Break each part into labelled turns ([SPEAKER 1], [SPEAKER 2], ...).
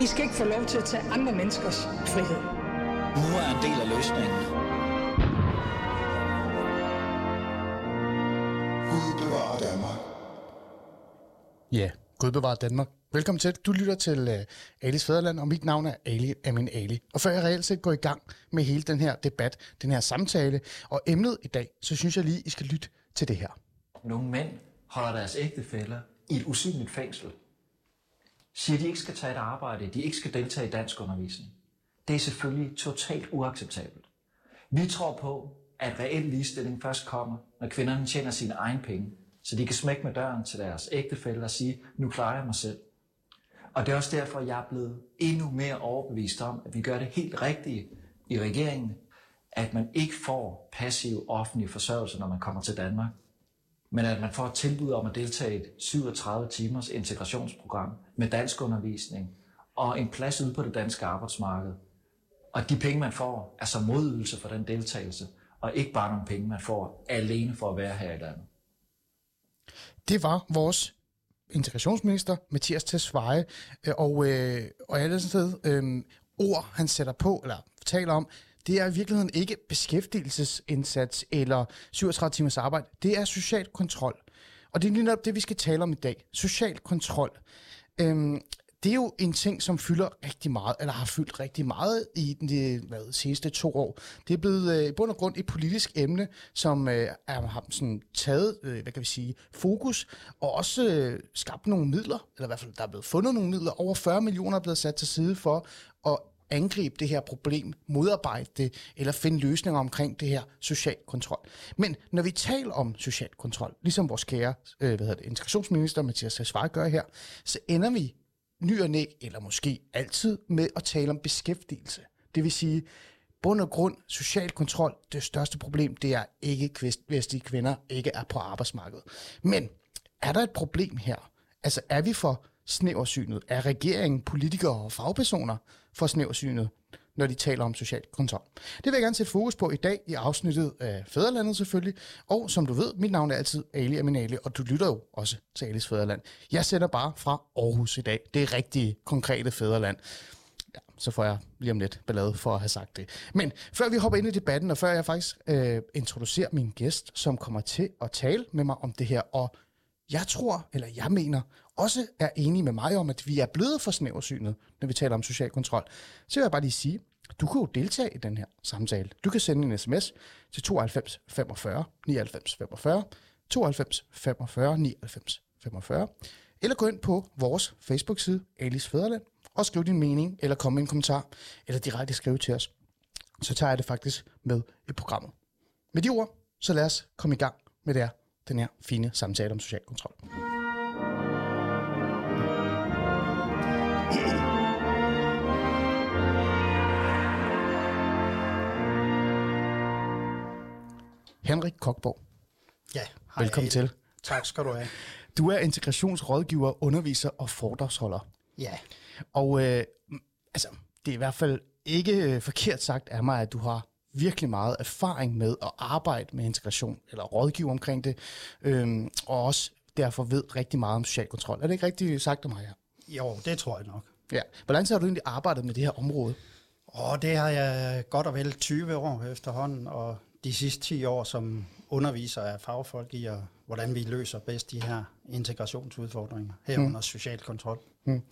[SPEAKER 1] I skal ikke få lov til at tage andre menneskers frihed.
[SPEAKER 2] Nu er en del af løsningen.
[SPEAKER 3] Gud bevarer Danmark.
[SPEAKER 4] Ja, Gud bevarer Danmark. Velkommen til. Du lytter til uh, Alis Fæderland, og mit navn er Ali Amin Ali. Og før jeg reelt set går i gang med hele den her debat, den her samtale og emnet i dag, så synes jeg lige, I skal lytte til det her.
[SPEAKER 5] Nogle mænd holder deres ægtefæller i et usynligt fængsel. Siger, de ikke skal tage et arbejde, de ikke skal deltage i dansk undervisning. Det er selvfølgelig totalt uacceptabelt. Vi tror på, at reel ligestilling først kommer, når kvinderne tjener sine egne penge, så de kan smække med døren til deres ægtefælle og sige, nu klarer jeg mig selv. Og det er også derfor, jeg er blevet endnu mere overbevist om, at vi gør det helt rigtige i regeringen, at man ikke får passiv offentlig forsørgelse, når man kommer til Danmark, men at man får et tilbud om at deltage i et 37 timers integrationsprogram med dansk undervisning og en plads ude på det danske arbejdsmarked. Og de penge, man får, er som modydelse for den deltagelse, og ikke bare nogle penge, man får alene for at være her i landet.
[SPEAKER 4] Det var vores integrationsminister, Mathias Tesfaye, øh, og, øh, og alle sted, øh, ord, han sætter på, eller taler om, det er i virkeligheden ikke beskæftigelsesindsats eller 37 timers arbejde. Det er social kontrol. Og det er lige netop det, vi skal tale om i dag. Social kontrol. Øhm, det er jo en ting, som fylder rigtig meget, eller har fyldt rigtig meget i de øh, hvad, seneste to år. Det er blevet øh, i bund og grund et politisk emne, som øh, er, har sådan, taget øh, hvad kan vi sige, fokus, og også øh, skabt nogle midler, eller i hvert fald der er blevet fundet nogle midler. Over 40 millioner er blevet sat til side for at angribe det her problem, modarbejde det, eller finde løsninger omkring det her social kontrol. Men når vi taler om social kontrol, ligesom vores kære øh, hvad hedder det, integrationsminister Mathias Tesfaye gør her, så ender vi ny og næg, eller måske altid, med at tale om beskæftigelse. Det vil sige, bund og grund, social kontrol, det største problem, det er ikke vestlige kvinder ikke er på arbejdsmarkedet. Men er der et problem her? Altså er vi for snæversynet? Er regeringen, politikere og fagpersoner for snæversynet, når de taler om social kontrol? Det vil jeg gerne sætte fokus på i dag i afsnittet af Fæderlandet selvfølgelig. Og som du ved, mit navn er altid Ali Aminali, og du lytter jo også til Alis Fæderland. Jeg sender bare fra Aarhus i dag. Det er rigtig konkrete Fæderland. Ja, så får jeg lige om lidt ballade for at have sagt det. Men før vi hopper ind i debatten, og før jeg faktisk øh, introducerer min gæst, som kommer til at tale med mig om det her, og jeg tror, eller jeg mener, også er enige med mig om, at vi er blevet for snæversynet, når vi taler om social kontrol. Så vil jeg bare lige sige, du kan jo deltage i den her samtale. Du kan sende en sms til 92 45 99 45, 92 45 99 45, eller gå ind på vores Facebook-side, Alice Fæderland, og skriv din mening, eller komme med en kommentar, eller direkte skrive til os. Så tager jeg det faktisk med i programmet. Med de ord, så lad os komme i gang med det her den her fine samtale om social kontrol. Henrik Kokborg.
[SPEAKER 6] Ja,
[SPEAKER 4] hej. Velkommen til.
[SPEAKER 6] Tak skal du have.
[SPEAKER 4] Du er integrationsrådgiver, underviser og foredragsholder.
[SPEAKER 6] Ja.
[SPEAKER 4] Og øh, altså, det er i hvert fald ikke øh, forkert sagt af mig, at du har virkelig meget erfaring med at arbejde med integration, eller rådgive omkring det, øhm, og også derfor ved rigtig meget om social kontrol. Er det ikke rigtigt sagt af mig her?
[SPEAKER 6] Jo, det tror jeg nok.
[SPEAKER 4] Ja. Hvordan har du egentlig arbejdet med det her område?
[SPEAKER 6] Og det har jeg godt og vel 20 år efterhånden, og de sidste 10 år som underviser af fagfolk i, og hvordan vi løser bedst de her integrationsudfordringer, herunder mm. social kontrol. Mm.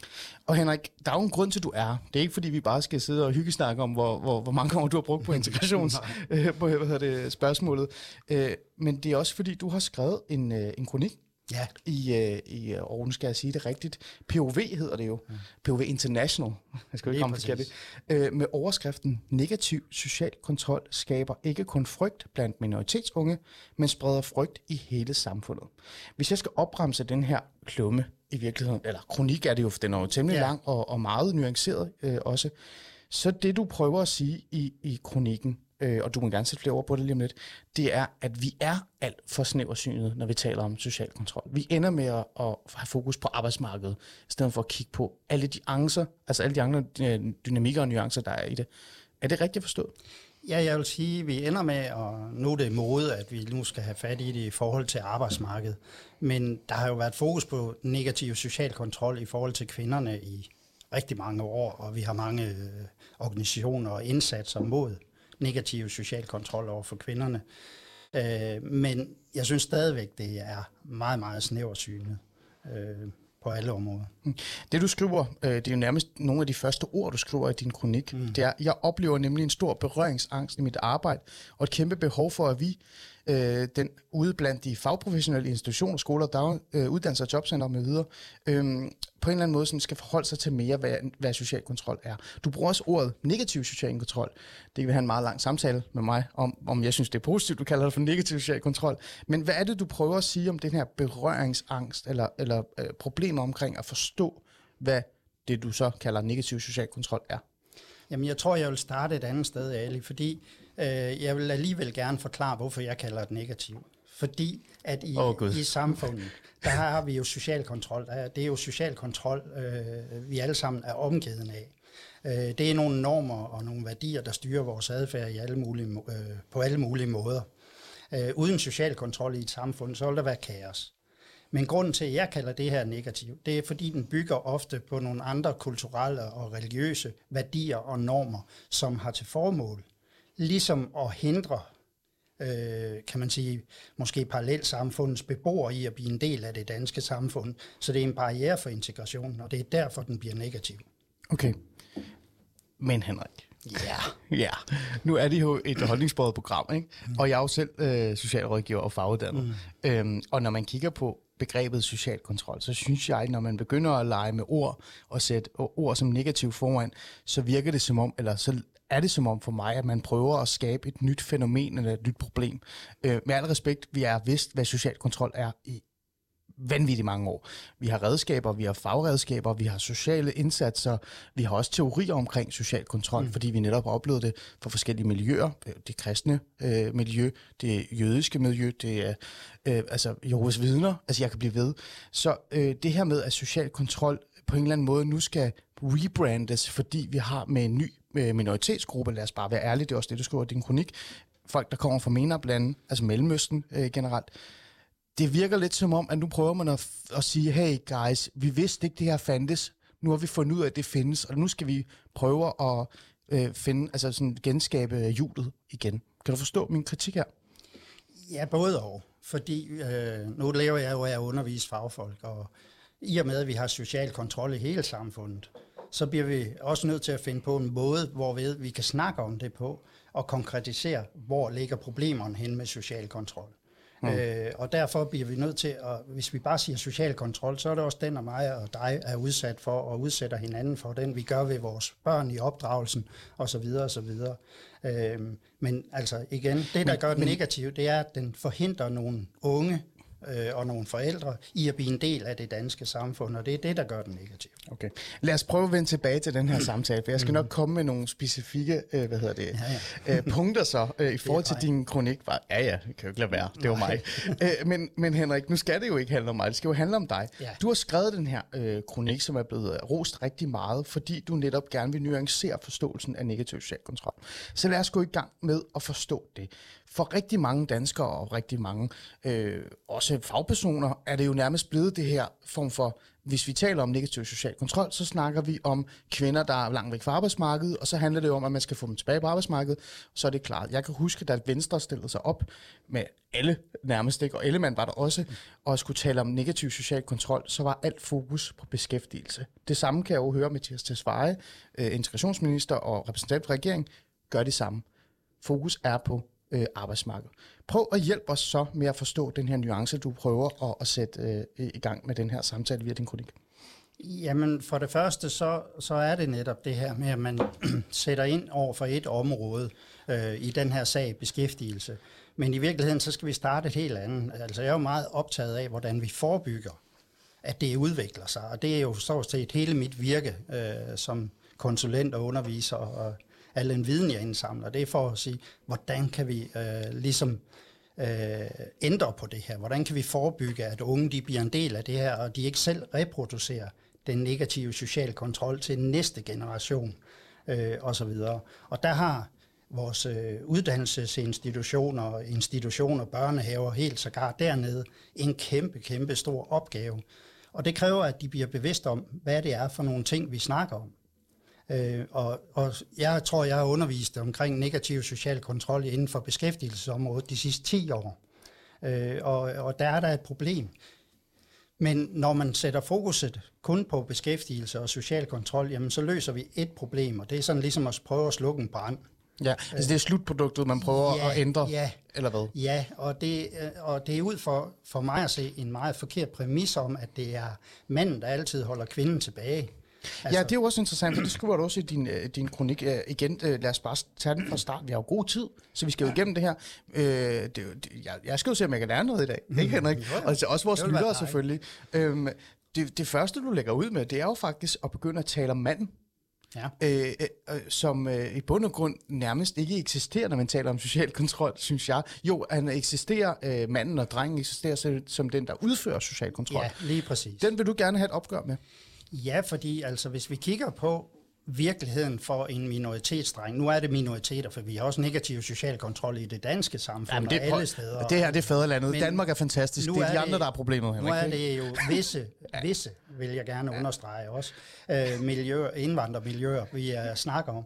[SPEAKER 4] Og Henrik, der er jo en grund til, at du er. Det er ikke, fordi vi bare skal sidde og hygge snakke om, hvor, hvor, hvor mange år du har brugt på integrations øh, på, hvad det, spørgsmålet. Øh, men det er også, fordi du har skrevet en, øh, en kronik
[SPEAKER 6] Ja.
[SPEAKER 4] I, øh, i og nu skal jeg sige det rigtigt, POV hedder det jo, ja. POV International, jeg skal ikke komme det, øh, med overskriften Negativ social kontrol skaber ikke kun frygt blandt minoritetsunge, men spreder frygt i hele samfundet. Hvis jeg skal opremse den her klumme i virkeligheden, eller kronik er det jo, for den er jo temmelig ja. lang og, og meget nuanceret øh, også, så det du prøver at sige i, i kronikken, øh, og du må gerne sætte flere ord på det lige om lidt, det er, at vi er alt for snæversynet, når vi taler om social kontrol. Vi ender med at, at have fokus på arbejdsmarkedet, i stedet for at kigge på alle de angser, altså alle de andre øh, dynamikker og nuancer, der er i det. Er det rigtigt forstået?
[SPEAKER 6] Ja, jeg vil sige, at vi ender med, at nu er det mode, at vi nu skal have fat i det i forhold til arbejdsmarkedet. Men der har jo været fokus på negativ social kontrol i forhold til kvinderne i rigtig mange år, og vi har mange øh, organisationer og indsatser mod negativ social kontrol over for kvinderne. Øh, men jeg synes stadigvæk, det er meget, meget snæversynet øh, på alle områder.
[SPEAKER 4] Det du skriver, øh, det er jo nærmest nogle af de første ord, du skriver i din kronik. Mm. Det er, jeg oplever nemlig en stor berøringsangst i mit arbejde, og et kæmpe behov for, at vi øh, den ude blandt de fagprofessionelle institutioner, skoler, dag, øh, uddannelser, jobcenter med videre, øh, på en eller anden måde sådan skal forholde sig til mere, hvad, hvad social kontrol er. Du bruger også ordet negativ social kontrol. Det kan vi have en meget lang samtale med mig om, om jeg synes, det er positivt, du kalder det for negativ social kontrol. Men hvad er det, du prøver at sige om den her berøringsangst, eller, eller øh, problemer omkring at forstå, hvad det, du så kalder negativ social kontrol er?
[SPEAKER 6] Jamen, jeg tror, jeg vil starte et andet sted, Ali, fordi øh, jeg vil alligevel gerne forklare, hvorfor jeg kalder det negativ. Fordi at i, oh, i samfundet, der har vi jo social kontrol. Det er jo social kontrol, øh, vi alle sammen er omgivet af. Øh, det er nogle normer og nogle værdier, der styrer vores adfærd i alle mulige, øh, på alle mulige måder. Øh, uden social kontrol i et samfund, så vil der være kaos. Men grunden til, at jeg kalder det her negativt, det er, fordi den bygger ofte på nogle andre kulturelle og religiøse værdier og normer, som har til formål ligesom at hindre, øh, kan man sige, måske parallelt samfundets beboere i at blive en del af det danske samfund. Så det er en barriere for integrationen, og det er derfor, den bliver negativ.
[SPEAKER 4] Okay. Men Henrik,
[SPEAKER 6] Ja.
[SPEAKER 4] Ja, nu er det jo et holdningsbordet program, ikke? Mm. og jeg er jo selv øh, socialrådgiver og faguddannet. Mm. Øhm, og når man kigger på begrebet social kontrol, så synes jeg, når man begynder at lege med ord og sætte ord som negativ foran, så virker det som om, eller så er det som om for mig, at man prøver at skabe et nyt fænomen eller et nyt problem. Øh, med al respekt, vi er vidst, hvad social kontrol er i vanvittigt mange år. Vi har redskaber, vi har fagredskaber, vi har sociale indsatser, vi har også teorier omkring social kontrol, mm. fordi vi netop har oplevet det for forskellige miljøer. Det kristne øh, miljø, det jødiske miljø, det er øh, altså Jehovas vidner, altså jeg kan blive ved. Så øh, det her med, at social kontrol på en eller anden måde nu skal rebrandes, fordi vi har med en ny øh, minoritetsgruppe, lad os bare være ærlige, det er også det, du skriver i din kronik, folk, der kommer fra MENA-blande, altså Mellemøsten øh, generelt, det virker lidt som om, at nu prøver man at, at sige, hey guys, vi vidste ikke, det her fandtes. Nu har vi fundet ud af, at det findes, og nu skal vi prøve at øh, finde, altså sådan genskabe hjulet igen. Kan du forstå min kritik her?
[SPEAKER 6] Ja, både og. Fordi øh, nu lever jeg jo af at undervise fagfolk, og i og med, at vi har social kontrol i hele samfundet, så bliver vi også nødt til at finde på en måde, hvorved vi kan snakke om det på, og konkretisere, hvor ligger problemerne hen med social kontrol. Mm. Øh, og derfor bliver vi nødt til, at hvis vi bare siger social kontrol, så er det også den og mig og dig er udsat for, og udsætter hinanden for den, vi gør ved vores børn i opdragelsen, osv. osv. Øh, men altså igen, det der men, gør den negativ, det er, at den forhindrer nogle unge øh, og nogle forældre i at blive en del af det danske samfund, og det er det, der gør den negativ.
[SPEAKER 4] Okay. Lad os prøve at vende tilbage til den her samtale, for jeg skal nok komme med nogle specifikke øh, hvad hedder det, ja, ja. øh, punkter så øh, i forhold til din kronik. Ja, ja, det kan jo ikke lade være, det var mig. øh, men, men Henrik, nu skal det jo ikke handle om mig, det skal jo handle om dig. Ja. Du har skrevet den her øh, kronik, som er blevet rost rigtig meget, fordi du netop gerne vil nuancere forståelsen af negativ social kontrol. Så lad os gå i gang med at forstå det. For rigtig mange danskere og rigtig mange, øh, også fagpersoner, er det jo nærmest blevet det her form for, hvis vi taler om negativ social kontrol, så snakker vi om kvinder, der er langt væk fra arbejdsmarkedet, og så handler det jo om, at man skal få dem tilbage på arbejdsmarkedet, så er det klart. Jeg kan huske, da Venstre stillede sig op med alle nærmest, ikke? og Ellemann var der også, og skulle tale om negativ social kontrol, så var alt fokus på beskæftigelse. Det samme kan jeg jo høre Mathias Tesfaye, øh, integrationsminister og repræsentant for regeringen, gør det samme. Fokus er på øh, arbejdsmarked. Prøv at hjælpe os så med at forstå den her nuance, du prøver at, at sætte øh, i gang med den her samtale via din kronik.
[SPEAKER 6] Jamen, for det første, så, så er det netop det her med, at man sætter ind over for et område øh, i den her sag, beskæftigelse. Men i virkeligheden, så skal vi starte et helt andet. Altså, jeg er jo meget optaget af, hvordan vi forebygger, at det udvikler sig. Og det er jo stort set hele mit virke øh, som konsulent og underviser og al den viden, jeg indsamler. Det er for at sige, hvordan kan vi øh, ligesom øh, ændre på det her? Hvordan kan vi forebygge, at unge de bliver en del af det her, og de ikke selv reproducerer den negative sociale kontrol til næste generation øh, osv. Og der har vores øh, uddannelsesinstitutioner, institutioner, børnehaver, helt sågar dernede, en kæmpe, kæmpe stor opgave. Og det kræver, at de bliver bevidste om, hvad det er for nogle ting, vi snakker om. Øh, og, og jeg tror, jeg har undervist omkring negativ social kontrol inden for beskæftigelsesområdet de sidste 10 år. Øh, og, og der er der et problem. Men når man sætter fokuset kun på beskæftigelse og social kontrol, jamen så løser vi et problem, og det er sådan ligesom at prøve at slukke en brand.
[SPEAKER 4] Ja, altså det er slutproduktet, man prøver
[SPEAKER 6] Ja,
[SPEAKER 4] at ændre,
[SPEAKER 6] ja.
[SPEAKER 4] eller hvad?
[SPEAKER 6] Ja, og det, øh, og det er ud for, for mig at se en meget forkert præmis om, at det er manden, der altid holder kvinden tilbage.
[SPEAKER 4] Altså, ja, det er jo også interessant, for det skriver du også i din, øh, din kronik. Øh, igen, øh, lad os bare tage den fra start. Vi har jo god tid, så vi skal jo igennem det her. Øh, det, jeg, jeg skal jo se, om jeg kan lære noget i dag. Ikke, Henrik? Og så også vores lyttere selvfølgelig. Øhm, det, det første, du lægger ud med, det er jo faktisk at begynde at tale om manden.
[SPEAKER 6] Ja.
[SPEAKER 4] øh, øh, øh, som øh, i bund og grund nærmest ikke eksisterer, når man taler om social kontrol, synes jeg. Jo, han eksisterer, øh, manden og drengen eksisterer som den, der udfører social kontrol.
[SPEAKER 6] Ja, lige præcis.
[SPEAKER 4] Den vil du gerne have et opgør med.
[SPEAKER 6] Ja, fordi altså, hvis vi kigger på virkeligheden for en minoritetsdreng, nu er det minoriteter, for vi har også negativ social kontrol i det danske samfund
[SPEAKER 4] Jamen,
[SPEAKER 6] og
[SPEAKER 4] det, er,
[SPEAKER 6] alle
[SPEAKER 4] prøv-
[SPEAKER 6] steder.
[SPEAKER 4] det her det er fædrelandet.
[SPEAKER 6] Men
[SPEAKER 4] Danmark er fantastisk.
[SPEAKER 6] nu
[SPEAKER 4] Det er de
[SPEAKER 6] er
[SPEAKER 4] andre,
[SPEAKER 6] det-
[SPEAKER 4] der er problemet,
[SPEAKER 6] Nu
[SPEAKER 4] Henrik.
[SPEAKER 6] er
[SPEAKER 4] ikke?
[SPEAKER 6] det jo visse, visse vil jeg gerne understrege også, øh, miljø, indvandrermiljøer, vi er snakker om.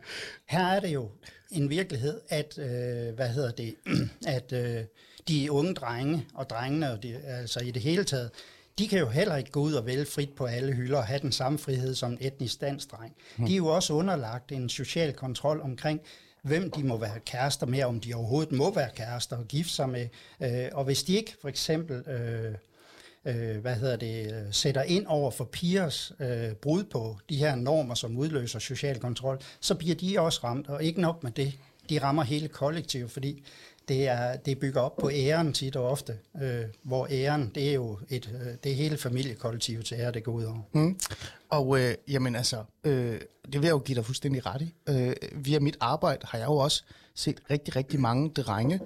[SPEAKER 6] Her er det jo en virkelighed, at, øh, hvad hedder det, at øh, de unge drenge og drengene, og de, altså i det hele taget, de kan jo heller ikke gå ud og vælge frit på alle hylder og have den samme frihed som en etnisk dansk dreng. De er jo også underlagt en social kontrol omkring, hvem de må være kærester med, om de overhovedet må være kærester og gifte sig med. Øh, og hvis de ikke for eksempel øh, øh, hvad hedder det, øh, sætter ind over for pigers øh, brud på de her normer, som udløser social kontrol, så bliver de også ramt, og ikke nok med det. De rammer hele kollektivet, fordi det, er, det bygger op på æren tit og ofte, øh, hvor æren, det er jo et, øh, det er hele familiekollektivets ære, det går ud over.
[SPEAKER 4] Mm. Og øh, jamen altså, øh, det vil jeg jo give dig fuldstændig ret i. Øh, via mit arbejde har jeg jo også set rigtig, rigtig mange drenge,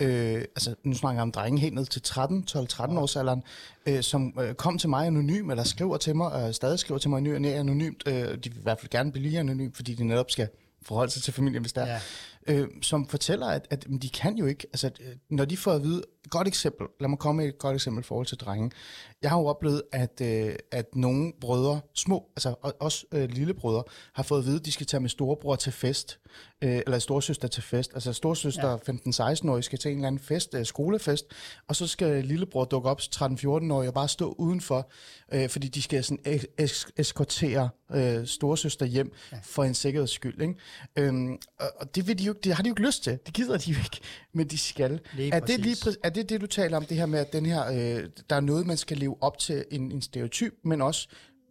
[SPEAKER 4] øh, altså nu snakker jeg om drenge helt ned til 13, 12-13 års alderen, øh, som øh, kom til mig anonym, eller skriver til mig, og stadig skriver til mig anonymt. Øh, de vil i hvert fald gerne blive anonym, fordi de netop skal forholde sig til familien, hvis der er.
[SPEAKER 6] Ja.
[SPEAKER 4] Øh, som fortæller, at, at de kan jo ikke, altså øh, når de får at vide, godt eksempel, lad mig komme med et godt eksempel i forhold til drenge. Jeg har jo oplevet, at, øh, at nogle brødre, små, altså og, også øh, lillebrødre, har fået at vide, at de skal tage med storebror til fest, øh, eller storsøster til fest. Altså storsøster, ja. 15-16-årig, skal til en eller anden fest, øh, skolefest, og så skal lillebror dukke op 13-14-årig og bare stå udenfor, øh, fordi de skal sådan es- es- eskortere øh, storsøster hjem ja. for en sikkerheds skyld. Ikke? Øhm, og, det, vil de jo, det har de jo ikke lyst til. Det gider de jo ikke, men de skal.
[SPEAKER 6] Lige
[SPEAKER 4] er, det lige, er det det, du taler om, det her med, at den her, øh, der er noget, man skal leve op til en, en stereotyp, men også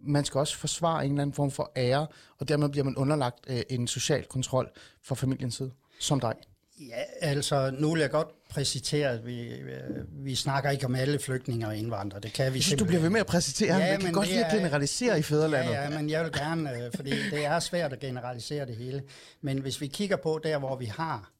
[SPEAKER 4] man skal også forsvare en eller anden form for ære, og dermed bliver man underlagt øh, en social kontrol fra familiens side, som dig.
[SPEAKER 6] Ja, altså nu vil jeg godt præcisere, at vi, øh, vi snakker ikke om alle flygtninge og indvandrere. Det kan vi
[SPEAKER 4] Jeg synes, du bliver ved med at præcisere, ja, man kan godt lide at
[SPEAKER 6] er-
[SPEAKER 4] generalisere i fædrelandet.
[SPEAKER 6] Ja, ja, men jeg vil gerne, øh, fordi det er svært at generalisere det hele. Men hvis vi kigger på der, hvor vi har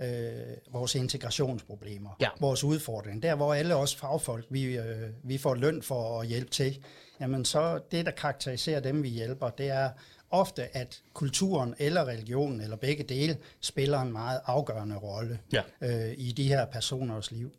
[SPEAKER 6] øh, vores integrationsproblemer,
[SPEAKER 4] Ja.
[SPEAKER 6] vores udfordring, der hvor alle os fagfolk, vi, øh, vi får løn for at hjælpe til, jamen så det, der karakteriserer dem, vi hjælper, det er ofte, at kulturen eller religionen, eller begge dele, spiller en meget afgørende rolle
[SPEAKER 4] Ja.
[SPEAKER 6] øh, i de her personers liv.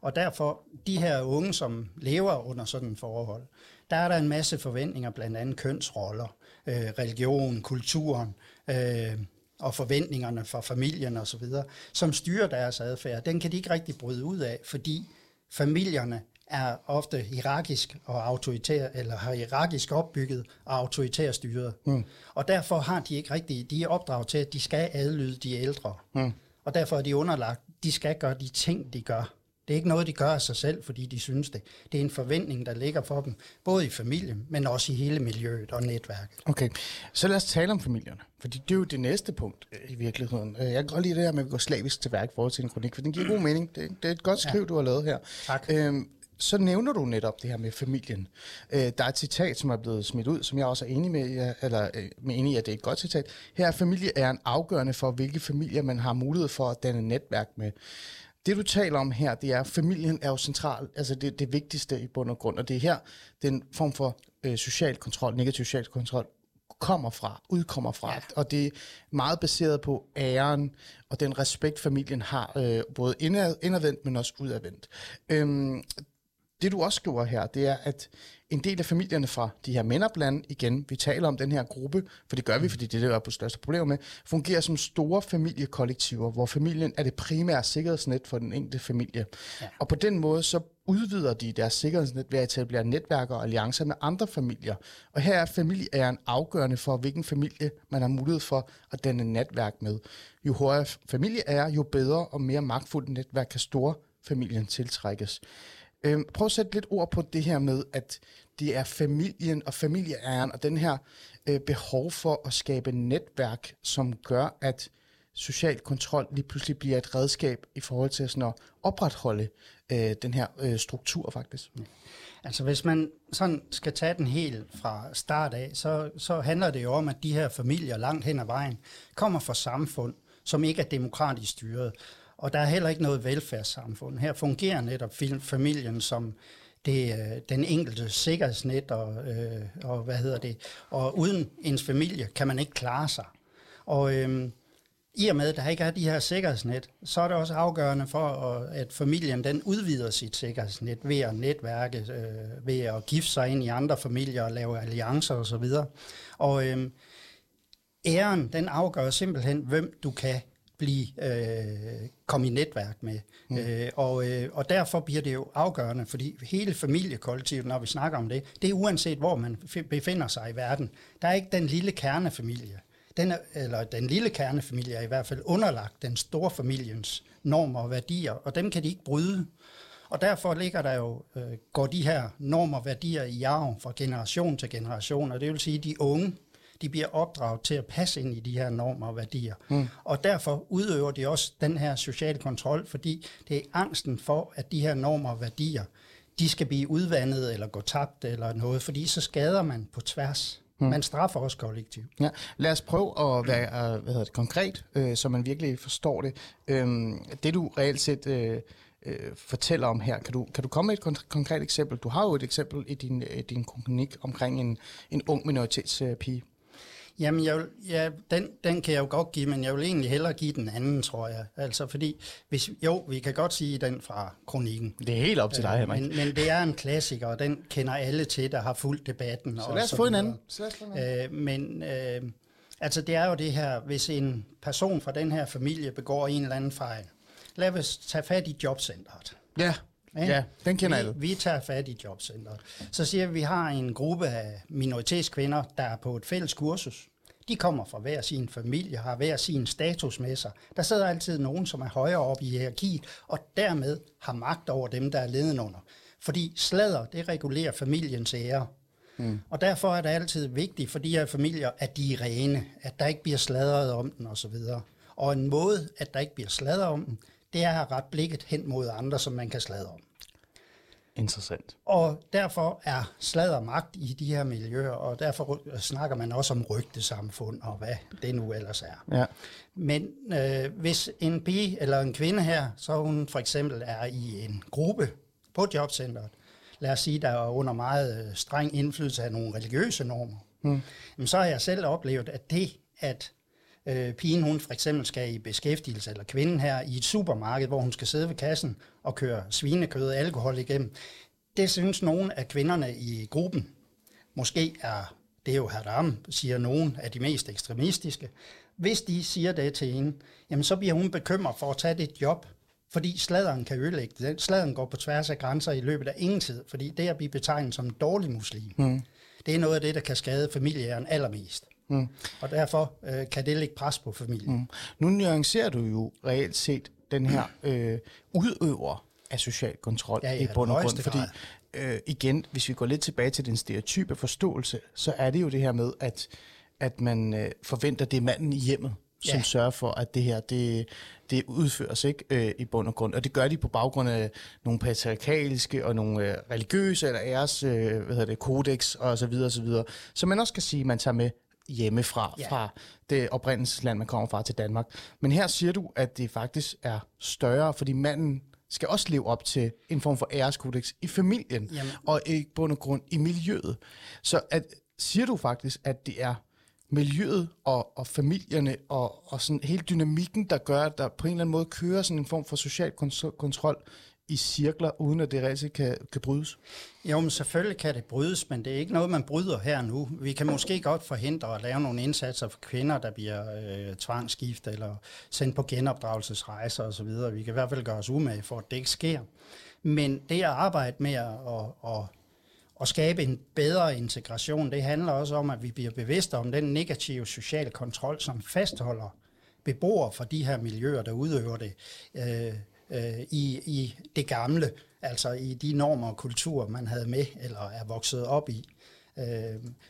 [SPEAKER 6] Og derfor, de her unge, som lever under sådan et forhold, der er der en masse forventninger, blandt andet kønsroller, øh, religion, kulturen, øh, og forventningerne fra familien osv., som styrer deres adfærd. Den kan de ikke rigtig bryde ud af, fordi familierne er ofte hierarkisk og autoritær, eller har hierarkisk opbygget og autoritær styret. Mm. Og derfor har de ikke rigtig, de er opdraget til, at de skal adlyde de ældre. Mm. Og derfor er de underlagt, de skal gøre de ting, de gør. Det er ikke noget, de gør af sig selv, fordi de synes det. Det er en forventning, der ligger for dem, både i familien, men også i hele miljøet og netværket.
[SPEAKER 4] Okay, så lad os tale om familierne, fordi det er jo det næste punkt øh, i virkeligheden. Øh, Jeg kan godt lide det her med, at går slavisk til værk forhold til en kronik, for den giver god mening. Det, det er et godt skriv, ja. du har lavet her.
[SPEAKER 6] Tak.
[SPEAKER 4] Øhm, så nævner du netop det her med familien. Øh, der er et citat, som er blevet smidt ud, som jeg også er enig med, eller øh, med enig i, at det er et godt citat. Her er familie er en afgørende for, hvilke familier man har mulighed for at danne netværk med. Det du taler om her, det er, at familien er jo central, altså det, det vigtigste i bund og grund, og det er her, den form for øh, social kontrol, negativ social kontrol, kommer fra, udkommer fra, ja. og det er meget baseret på æren og den respekt, familien har, øh, både indad, indadvendt, men også udadvendt. Øhm, det du også skriver her, det er, at en del af familierne fra de her mænderblande, igen, vi taler om den her gruppe, for det gør vi, fordi det er det, der er på største problem med, fungerer som store familiekollektiver, hvor familien er det primære sikkerhedsnet for den enkelte familie. Ja. Og på den måde, så udvider de deres sikkerhedsnet ved at etablere netværk og alliancer med andre familier. Og her er familieæren afgørende for, hvilken familie man har mulighed for at danne netværk med. Jo højere familie er, jo bedre og mere magtfuldt netværk kan store familien tiltrækkes. Øhm, prøv at sætte lidt ord på det her med, at det er familien og familieæren og den her øh, behov for at skabe netværk, som gør, at social kontrol lige pludselig bliver et redskab i forhold til sådan at opretholde øh, den her øh, struktur faktisk.
[SPEAKER 6] Altså hvis man sådan skal tage den helt fra start af, så, så handler det jo om, at de her familier langt hen ad vejen kommer fra samfund, som ikke er demokratisk styret. Og der er heller ikke noget velfærdssamfund. Her fungerer netop familien som det, øh, den enkelte sikkerhedsnet, og, øh, og hvad hedder det, og uden ens familie kan man ikke klare sig. Og øh, i og med, at der ikke er de her sikkerhedsnet, så er det også afgørende for, at familien den udvider sit sikkerhedsnet ved at netværke, øh, ved at gifte sig ind i andre familier og lave alliancer osv. Og, og øh, æren, den afgør simpelthen, hvem du kan blive øh, komme i netværk med. Mm. Øh, og, øh, og derfor bliver det jo afgørende, fordi hele familiekollektivet, når vi snakker om det, det er uanset hvor man befinder sig i verden. Der er ikke den lille kernefamilie. Den er, eller den lille kernefamilie er i hvert fald underlagt den store familiens normer og værdier, og dem kan de ikke bryde. Og derfor ligger der jo, øh, går de her normer og værdier i arv fra generation til generation, og det vil sige, at de unge, de bliver opdraget til at passe ind i de her normer og værdier. Mm. Og derfor udøver de også den her sociale kontrol, fordi det er angsten for, at de her normer og værdier, de skal blive udvandet eller gå tabt eller noget, fordi så skader man på tværs. Mm. Man straffer også kollektivt.
[SPEAKER 4] Ja. Lad os prøve at være hvad hedder det, konkret, øh, så man virkelig forstår det. Øhm, det du reelt set øh, øh, fortæller om her, kan du, kan du komme med et kon- konkret eksempel? Du har jo et eksempel i din, øh, din kronik omkring en, en ung minoritetspige.
[SPEAKER 6] Jamen, jeg vil, ja, den, den kan jeg jo godt give, men jeg vil egentlig hellere give den anden, tror jeg. Altså, fordi, hvis, jo, vi kan godt sige den fra kronikken.
[SPEAKER 4] Det er helt op til dig, Henrik.
[SPEAKER 6] Men, men det er en klassiker, og den kender alle til, der har fulgt debatten.
[SPEAKER 4] Så lad os få en anden. Så lad os få en anden.
[SPEAKER 6] Øh, men øh, altså, det er jo det her, hvis en person fra den her familie begår en eller anden fejl, lad os tage fat i jobcentret.
[SPEAKER 4] Ja, Ja, den kender
[SPEAKER 6] vi,
[SPEAKER 4] alle.
[SPEAKER 6] Vi tager fat i jobcentret. Så siger vi, at vi har en gruppe af minoritetskvinder, der er på et fælles kursus. De kommer fra hver sin familie, har hver sin status med sig. Der sidder altid nogen, som er højere op i hierarkiet, og dermed har magt over dem, der er leden under. Fordi sladder, det regulerer familiens ære. Mm. Og derfor er det altid vigtigt for de her familier, at de er rene, at der ikke bliver sladret om den osv. Og en måde, at der ikke bliver sladret om den, det er at rette blikket hen mod andre, som man kan sladre om.
[SPEAKER 4] Interessant.
[SPEAKER 6] Og derfor er sladder magt i de her miljøer, og derfor snakker man også om rygtesamfund og hvad det nu ellers er.
[SPEAKER 4] Ja.
[SPEAKER 6] Men øh, hvis en pige eller en kvinde her, så hun for eksempel er i en gruppe på jobcentret, lad os sige, der er under meget øh, streng indflydelse af nogle religiøse normer, mm. jamen, så har jeg selv oplevet, at det, at øh, pigen hun for eksempel skal i beskæftigelse, eller kvinden her i et supermarked, hvor hun skal sidde ved kassen og køre svinekød og alkohol igennem, det synes nogle af kvinderne i gruppen måske er, det er jo Haram, siger nogen af de mest ekstremistiske, hvis de siger det til hende, jamen så bliver hun bekymret for at tage det job, fordi sladeren kan ødelægge det. Sladeren går på tværs af grænser i løbet af ingen tid, fordi det at blive betegnet som en dårlig muslim, mm. det er noget af det, der kan skade familien allermest. Mm. Og derfor øh, kan det lægge pres på familien. Mm.
[SPEAKER 4] Nu nuancerer du jo reelt set den her øh, udøver af social kontrol
[SPEAKER 6] ja, ja,
[SPEAKER 4] i bund og grund, fordi øh, igen, hvis vi går lidt tilbage til den stereotype forståelse, så er det jo det her med, at, at man øh, forventer, det er manden i hjemmet, som ja. sørger for, at det her det, det udføres ikke øh, i bund og grund. Og det gør de på baggrund af nogle patriarkalske og nogle øh, religiøse eller æres øh, hvad hedder det, kodex og så videre og så videre, som man også kan sige, man tager med hjemmefra, ja. fra det oprindelsesland, man kommer fra til Danmark. Men her siger du, at det faktisk er større, fordi manden skal også leve op til en form for æreskodex i familien, Jamen. og i bund og grund i miljøet. Så at, siger du faktisk, at det er miljøet og, og familierne og, og sådan hele dynamikken, der gør, at der på en eller anden måde kører sådan en form for social kontrol i cirkler, uden at det reelt kan, kan brydes?
[SPEAKER 6] Jo, men selvfølgelig kan det brydes, men det er ikke noget, man bryder her nu. Vi kan måske godt forhindre at lave nogle indsatser for kvinder, der bliver øh, tvangsgift eller sendt på genopdragelsesrejser osv. Vi kan i hvert fald gøre os umage for, at det ikke sker. Men det at arbejde med at, at, at, at skabe en bedre integration, det handler også om, at vi bliver bevidste om den negative sociale kontrol, som fastholder beboere fra de her miljøer, der udøver det øh, øh, i, i det gamle, altså i de normer og kulturer, man havde med eller er vokset op i. Øh,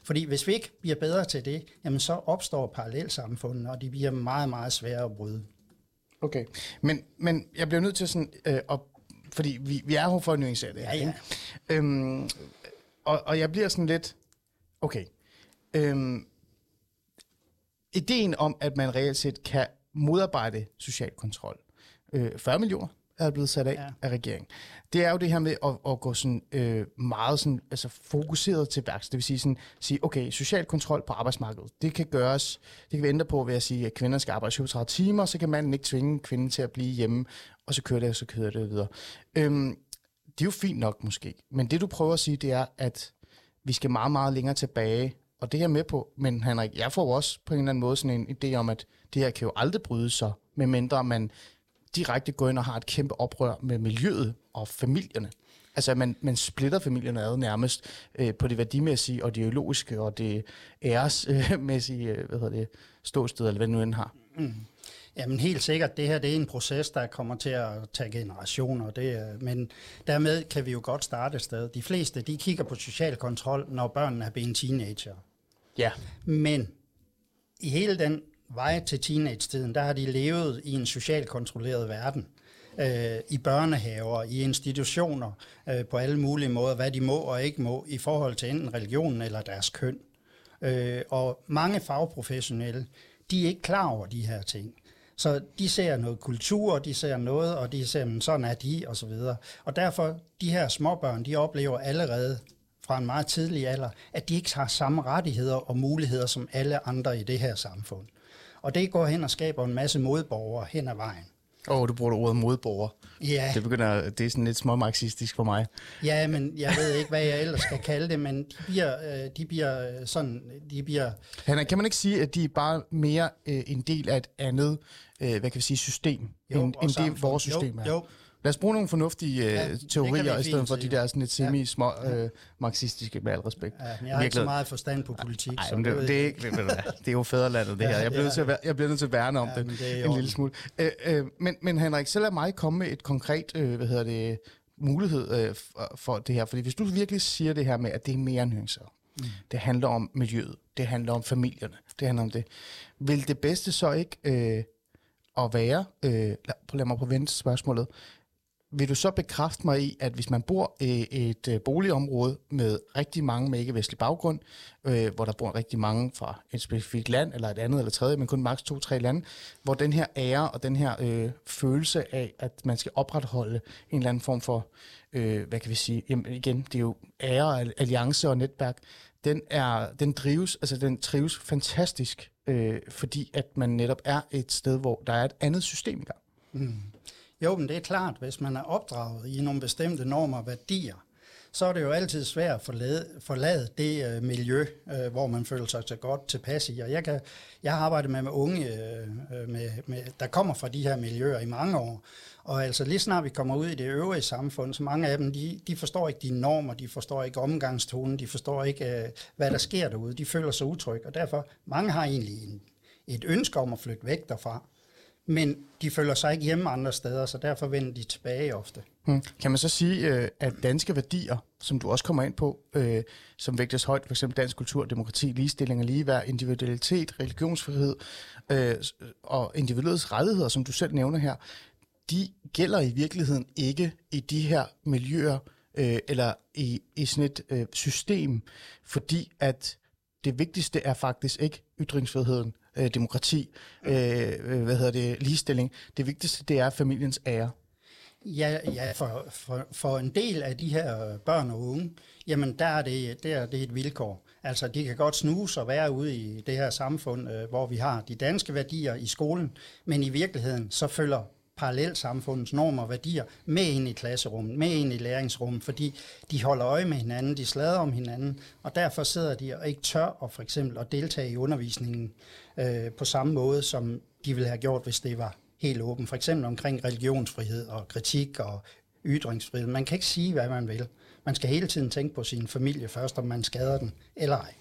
[SPEAKER 6] fordi hvis vi ikke bliver bedre til det, jamen så opstår parallelsamfundene, og de bliver meget, meget svære at bryde.
[SPEAKER 4] Okay, men, men jeg bliver nødt til sådan, øh, at, fordi vi, vi er her for at nuancere det her,
[SPEAKER 6] Ja, ja.
[SPEAKER 4] ikke? Øhm, og, og jeg bliver sådan lidt, okay, øhm, ideen om, at man reelt set kan modarbejde social kontrol, øh, 40 millioner er blevet sat af ja. Af regeringen. Det er jo det her med at, at gå sådan, øh, meget sådan, altså fokuseret til værks. Det vil sige, sådan, sige, okay, social kontrol på arbejdsmarkedet, det kan gøres, det kan vi ændre på ved at sige, at kvinder skal arbejde 37 timer, så kan manden ikke tvinge kvinden til at blive hjemme, og så kører det, og så kører det videre. Øhm, det er jo fint nok måske, men det du prøver at sige, det er, at vi skal meget, meget længere tilbage, og det er jeg med på, men Henrik, jeg får også på en eller anden måde sådan en idé om, at det her kan jo aldrig bryde sig, medmindre man direkte går ind og har et kæmpe oprør med miljøet og familierne. Altså, at man, man splitter familierne ad nærmest øh, på det værdimæssige og det ideologiske og det æresmæssige øh, hvad hedder det, ståsted, eller hvad nu end har.
[SPEAKER 6] Jamen helt sikkert, det her det er en proces, der kommer til at tage generationer, det, er- men dermed kan vi jo godt starte et sted. De fleste, de kigger på social kontrol, når børnene er blevet teenager.
[SPEAKER 4] Ja.
[SPEAKER 6] Men i hele den vej til teenage-tiden, der har de levet i en socialt kontrolleret verden. Øh, I børnehaver, i institutioner, øh, på alle mulige måder, hvad de må og ikke må, i forhold til enten religionen eller deres køn. Øh, og mange fagprofessionelle, de er ikke klar over de her ting. Så de ser noget kultur, de ser noget, og de ser, "Men sådan er de, og så videre. Og derfor, de her småbørn, de oplever allerede fra en meget tidlig alder, at de ikke har samme rettigheder og muligheder som alle andre i det her samfund. Og det går hen og skaber en masse modborgere hen ad vejen.
[SPEAKER 4] Åh, oh, du bruger ordet modborger.
[SPEAKER 6] Ja,
[SPEAKER 4] Det begynder, det er sådan lidt småmarxistisk for mig.
[SPEAKER 6] ja, men jeg ved ikke, hvad jeg ellers skal kalde det, men de bliver, øh, de bliver øh, sådan, de bliver,
[SPEAKER 4] Hanna, kan man ikke sige, at de er bare mere øh, en del af et andet, øh, hvad kan vi sige, system,
[SPEAKER 6] Jo,
[SPEAKER 4] end, end det vores
[SPEAKER 6] Jo,
[SPEAKER 4] system er?
[SPEAKER 6] jo.
[SPEAKER 4] Lad os bruge nogle fornuftige
[SPEAKER 6] Ja,
[SPEAKER 4] øh,
[SPEAKER 6] det
[SPEAKER 4] teorier, i stedet for de der sådan lidt semi-små øh, marxistiske, med al respekt.
[SPEAKER 6] ja, jeg har ikke så meget forstand på politik.
[SPEAKER 4] Ej,
[SPEAKER 6] så
[SPEAKER 4] det, det, er
[SPEAKER 6] jeg
[SPEAKER 4] ikke, hvad, det er jo fædrelandet, det her. Jeg bliver,
[SPEAKER 6] Ja,
[SPEAKER 4] nødt til at, jeg bliver nødt til at værne om
[SPEAKER 6] Ja,
[SPEAKER 4] det
[SPEAKER 6] det
[SPEAKER 4] en lille smule. Øh, øh, men, men Henrik, så lad mig komme med et konkret, øh, hvad hedder det, mulighed øh, for, det her. Fordi hvis du virkelig siger det her med, at det er mere nuancer, mm. det handler om miljøet, det handler om familierne, det handler om det. Vil det bedste så ikke øh, at være, øh, lad, lad mig på vente spørgsmålet, vil du så bekræfte mig i, at hvis man bor i et øh, boligområde med rigtig mange med ikke-vestlig baggrund, øh, hvor der bor rigtig mange fra et specifikt land, eller et andet eller tredje, men kun maks to-tre lande, hvor den her ære og den her øh, følelse af, at man skal opretholde en eller anden form for, øh, hvad kan vi sige, jamen igen, det er jo ære, alliance og netværk, den, er, den drives, altså den trives fantastisk, øh, fordi at man netop er et sted, hvor der er et andet system i gang. Mm.
[SPEAKER 6] Jo, men det er klart, hvis man er opdraget i nogle bestemte normer og værdier, så er det jo altid svært at forlade, forlade det øh, miljø, øh, hvor man føler sig så godt tilpas i. Og jeg, kan, jeg har arbejdet med, med unge, øh, øh, med, med, der kommer fra de her miljøer i mange år. Og altså lige snart vi kommer ud i det øvrige samfund, så mange af dem, de, de forstår ikke de normer, de forstår ikke omgangstonen, de forstår ikke, øh, hvad der sker derude. De føler sig utrygge, og derfor mange har egentlig en, et ønske om at flytte væk derfra. Men de føler sig ikke hjemme andre steder, så derfor vender de tilbage ofte.
[SPEAKER 4] Hmm. Kan man så sige, øh, at danske værdier, som du også kommer ind på, øh, som vægtes højt, f.eks. dansk kultur, demokrati, ligestilling og ligeværd, individualitet, religionsfrihed øh, og individuets rettigheder, som du selv nævner her, de gælder i virkeligheden ikke i de her miljøer øh, eller i, i sådan et øh, system, fordi at det vigtigste er faktisk ikke ytringsfriheden, øh, demokrati, øh, øh, hvad hedder det, ligestilling. Det vigtigste, det er familiens ære.
[SPEAKER 6] Ja, ja for, for, for en del af de her børn og unge, jamen der er det, der er det et vilkår. Altså de kan godt snuse og være ude i det her samfund, øh, hvor vi har de danske værdier i skolen, men i virkeligheden så følger parallelsamfundets normer og værdier med ind i klasserummet, med ind i læringsrummet, fordi de holder øje med hinanden, de slader om hinanden, og derfor sidder de og ikke tør og for eksempel at deltage i undervisningen øh, på samme måde, som de ville have gjort, hvis det var helt åbent. For eksempel omkring religionsfrihed og kritik og ytringsfrihed. Man kan ikke sige, hvad man vil. Man skal hele tiden tænke på sin familie først, om man skader den eller ej.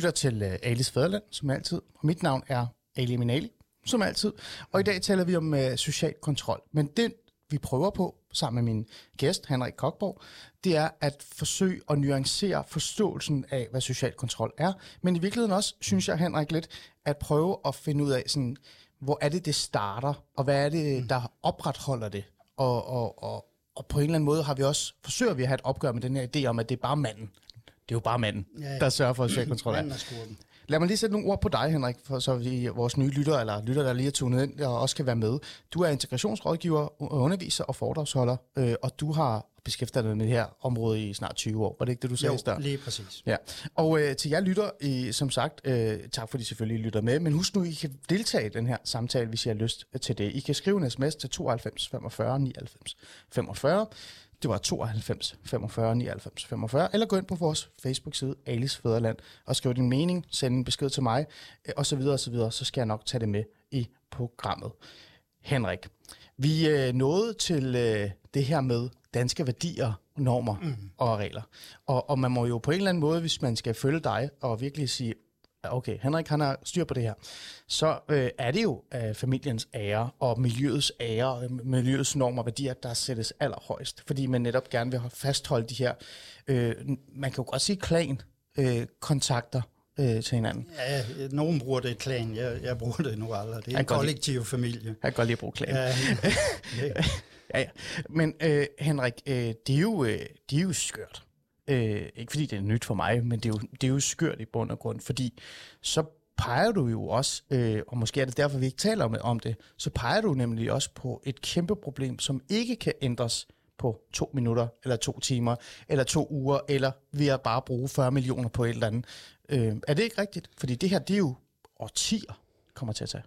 [SPEAKER 4] Lytter til uh, Alis Fæderland, som altid. Og mit navn er Ali Minali, som altid. Og i dag taler vi om uh, social kontrol. Men det, vi prøver på, sammen med min gæst, Henrik Kokborg, det er at forsøge at nuancere forståelsen af, hvad social kontrol er. Men i virkeligheden også, synes jeg, Henrik, lidt at prøve at finde ud af, sådan, hvor er det, det starter, og hvad er det, der opretholder det. Og, og, og, og på en eller anden måde har vi også, forsøger vi at have et opgør med den her idé om, at det er bare manden. Det er jo bare manden,
[SPEAKER 6] Ja, ja.
[SPEAKER 4] der sørger for, at social kontrol er. Lad mig lige sætte nogle ord på dig, Henrik, for så vi, vores nye lytter, eller lytter, der lige er tunet ind, og også kan være med. Du er integrationsrådgiver, underviser og foredragsholder, øh, og du har beskæftiget dig med det her område i snart 20 år. Var det ikke det, du sagde
[SPEAKER 6] Jo,
[SPEAKER 4] starten?
[SPEAKER 6] lige præcis.
[SPEAKER 4] Ja, og øh, til jer lytter, I, som sagt, øh, tak fordi I selvfølgelig lytter med, men husk nu, I kan deltage i den her samtale, hvis I har lyst til det. I kan skrive en sms til 92 45 99 45. Det var 92 45 99 45. Eller gå ind på vores Facebook-side, Alice Fæderland, og skriv din mening, send en besked til mig, øh, og så videre, og så videre. Så skal jeg nok tage det med i programmet. Henrik, vi øh, nåede til øh, det her med danske værdier, normer mm. og regler. Og, og man må jo på en eller anden måde, hvis man skal følge dig og virkelig sige, "Ja, okay, Henrik han har styr på det her, så øh, er det jo øh, familiens ære og miljøets ære, øh, miljøets normer og værdier, der sættes allerhøjst. Fordi man netop gerne vil fastholde de her, øh, man kan jo godt sige klan, øh, kontakter øh, til hinanden.
[SPEAKER 6] Ja, nogen bruger det klan, jeg, jeg bruger det nu aldrig. Det er
[SPEAKER 4] Jeg
[SPEAKER 6] en
[SPEAKER 4] godt lide-
[SPEAKER 6] kollektiv familie.
[SPEAKER 4] Jeg kan godt lide at bruge klan.
[SPEAKER 6] Ja, det,
[SPEAKER 4] Ja, ja. Men øh, Henrik, øh, det, er jo, øh, det er jo skørt. Øh, ikke fordi det er nyt for mig, men det er, jo, det er jo skørt i bund og grund, fordi så peger du jo også, øh, og måske er det derfor, vi ikke taler om, om det, så peger du nemlig også på et kæmpe problem, som ikke kan ændres på to minutter, eller to timer, eller to uger, eller ved at bare bruge 40 millioner på et eller andet. Øh, er det ikke rigtigt? Fordi det her, det er jo årtier, kommer til at tage.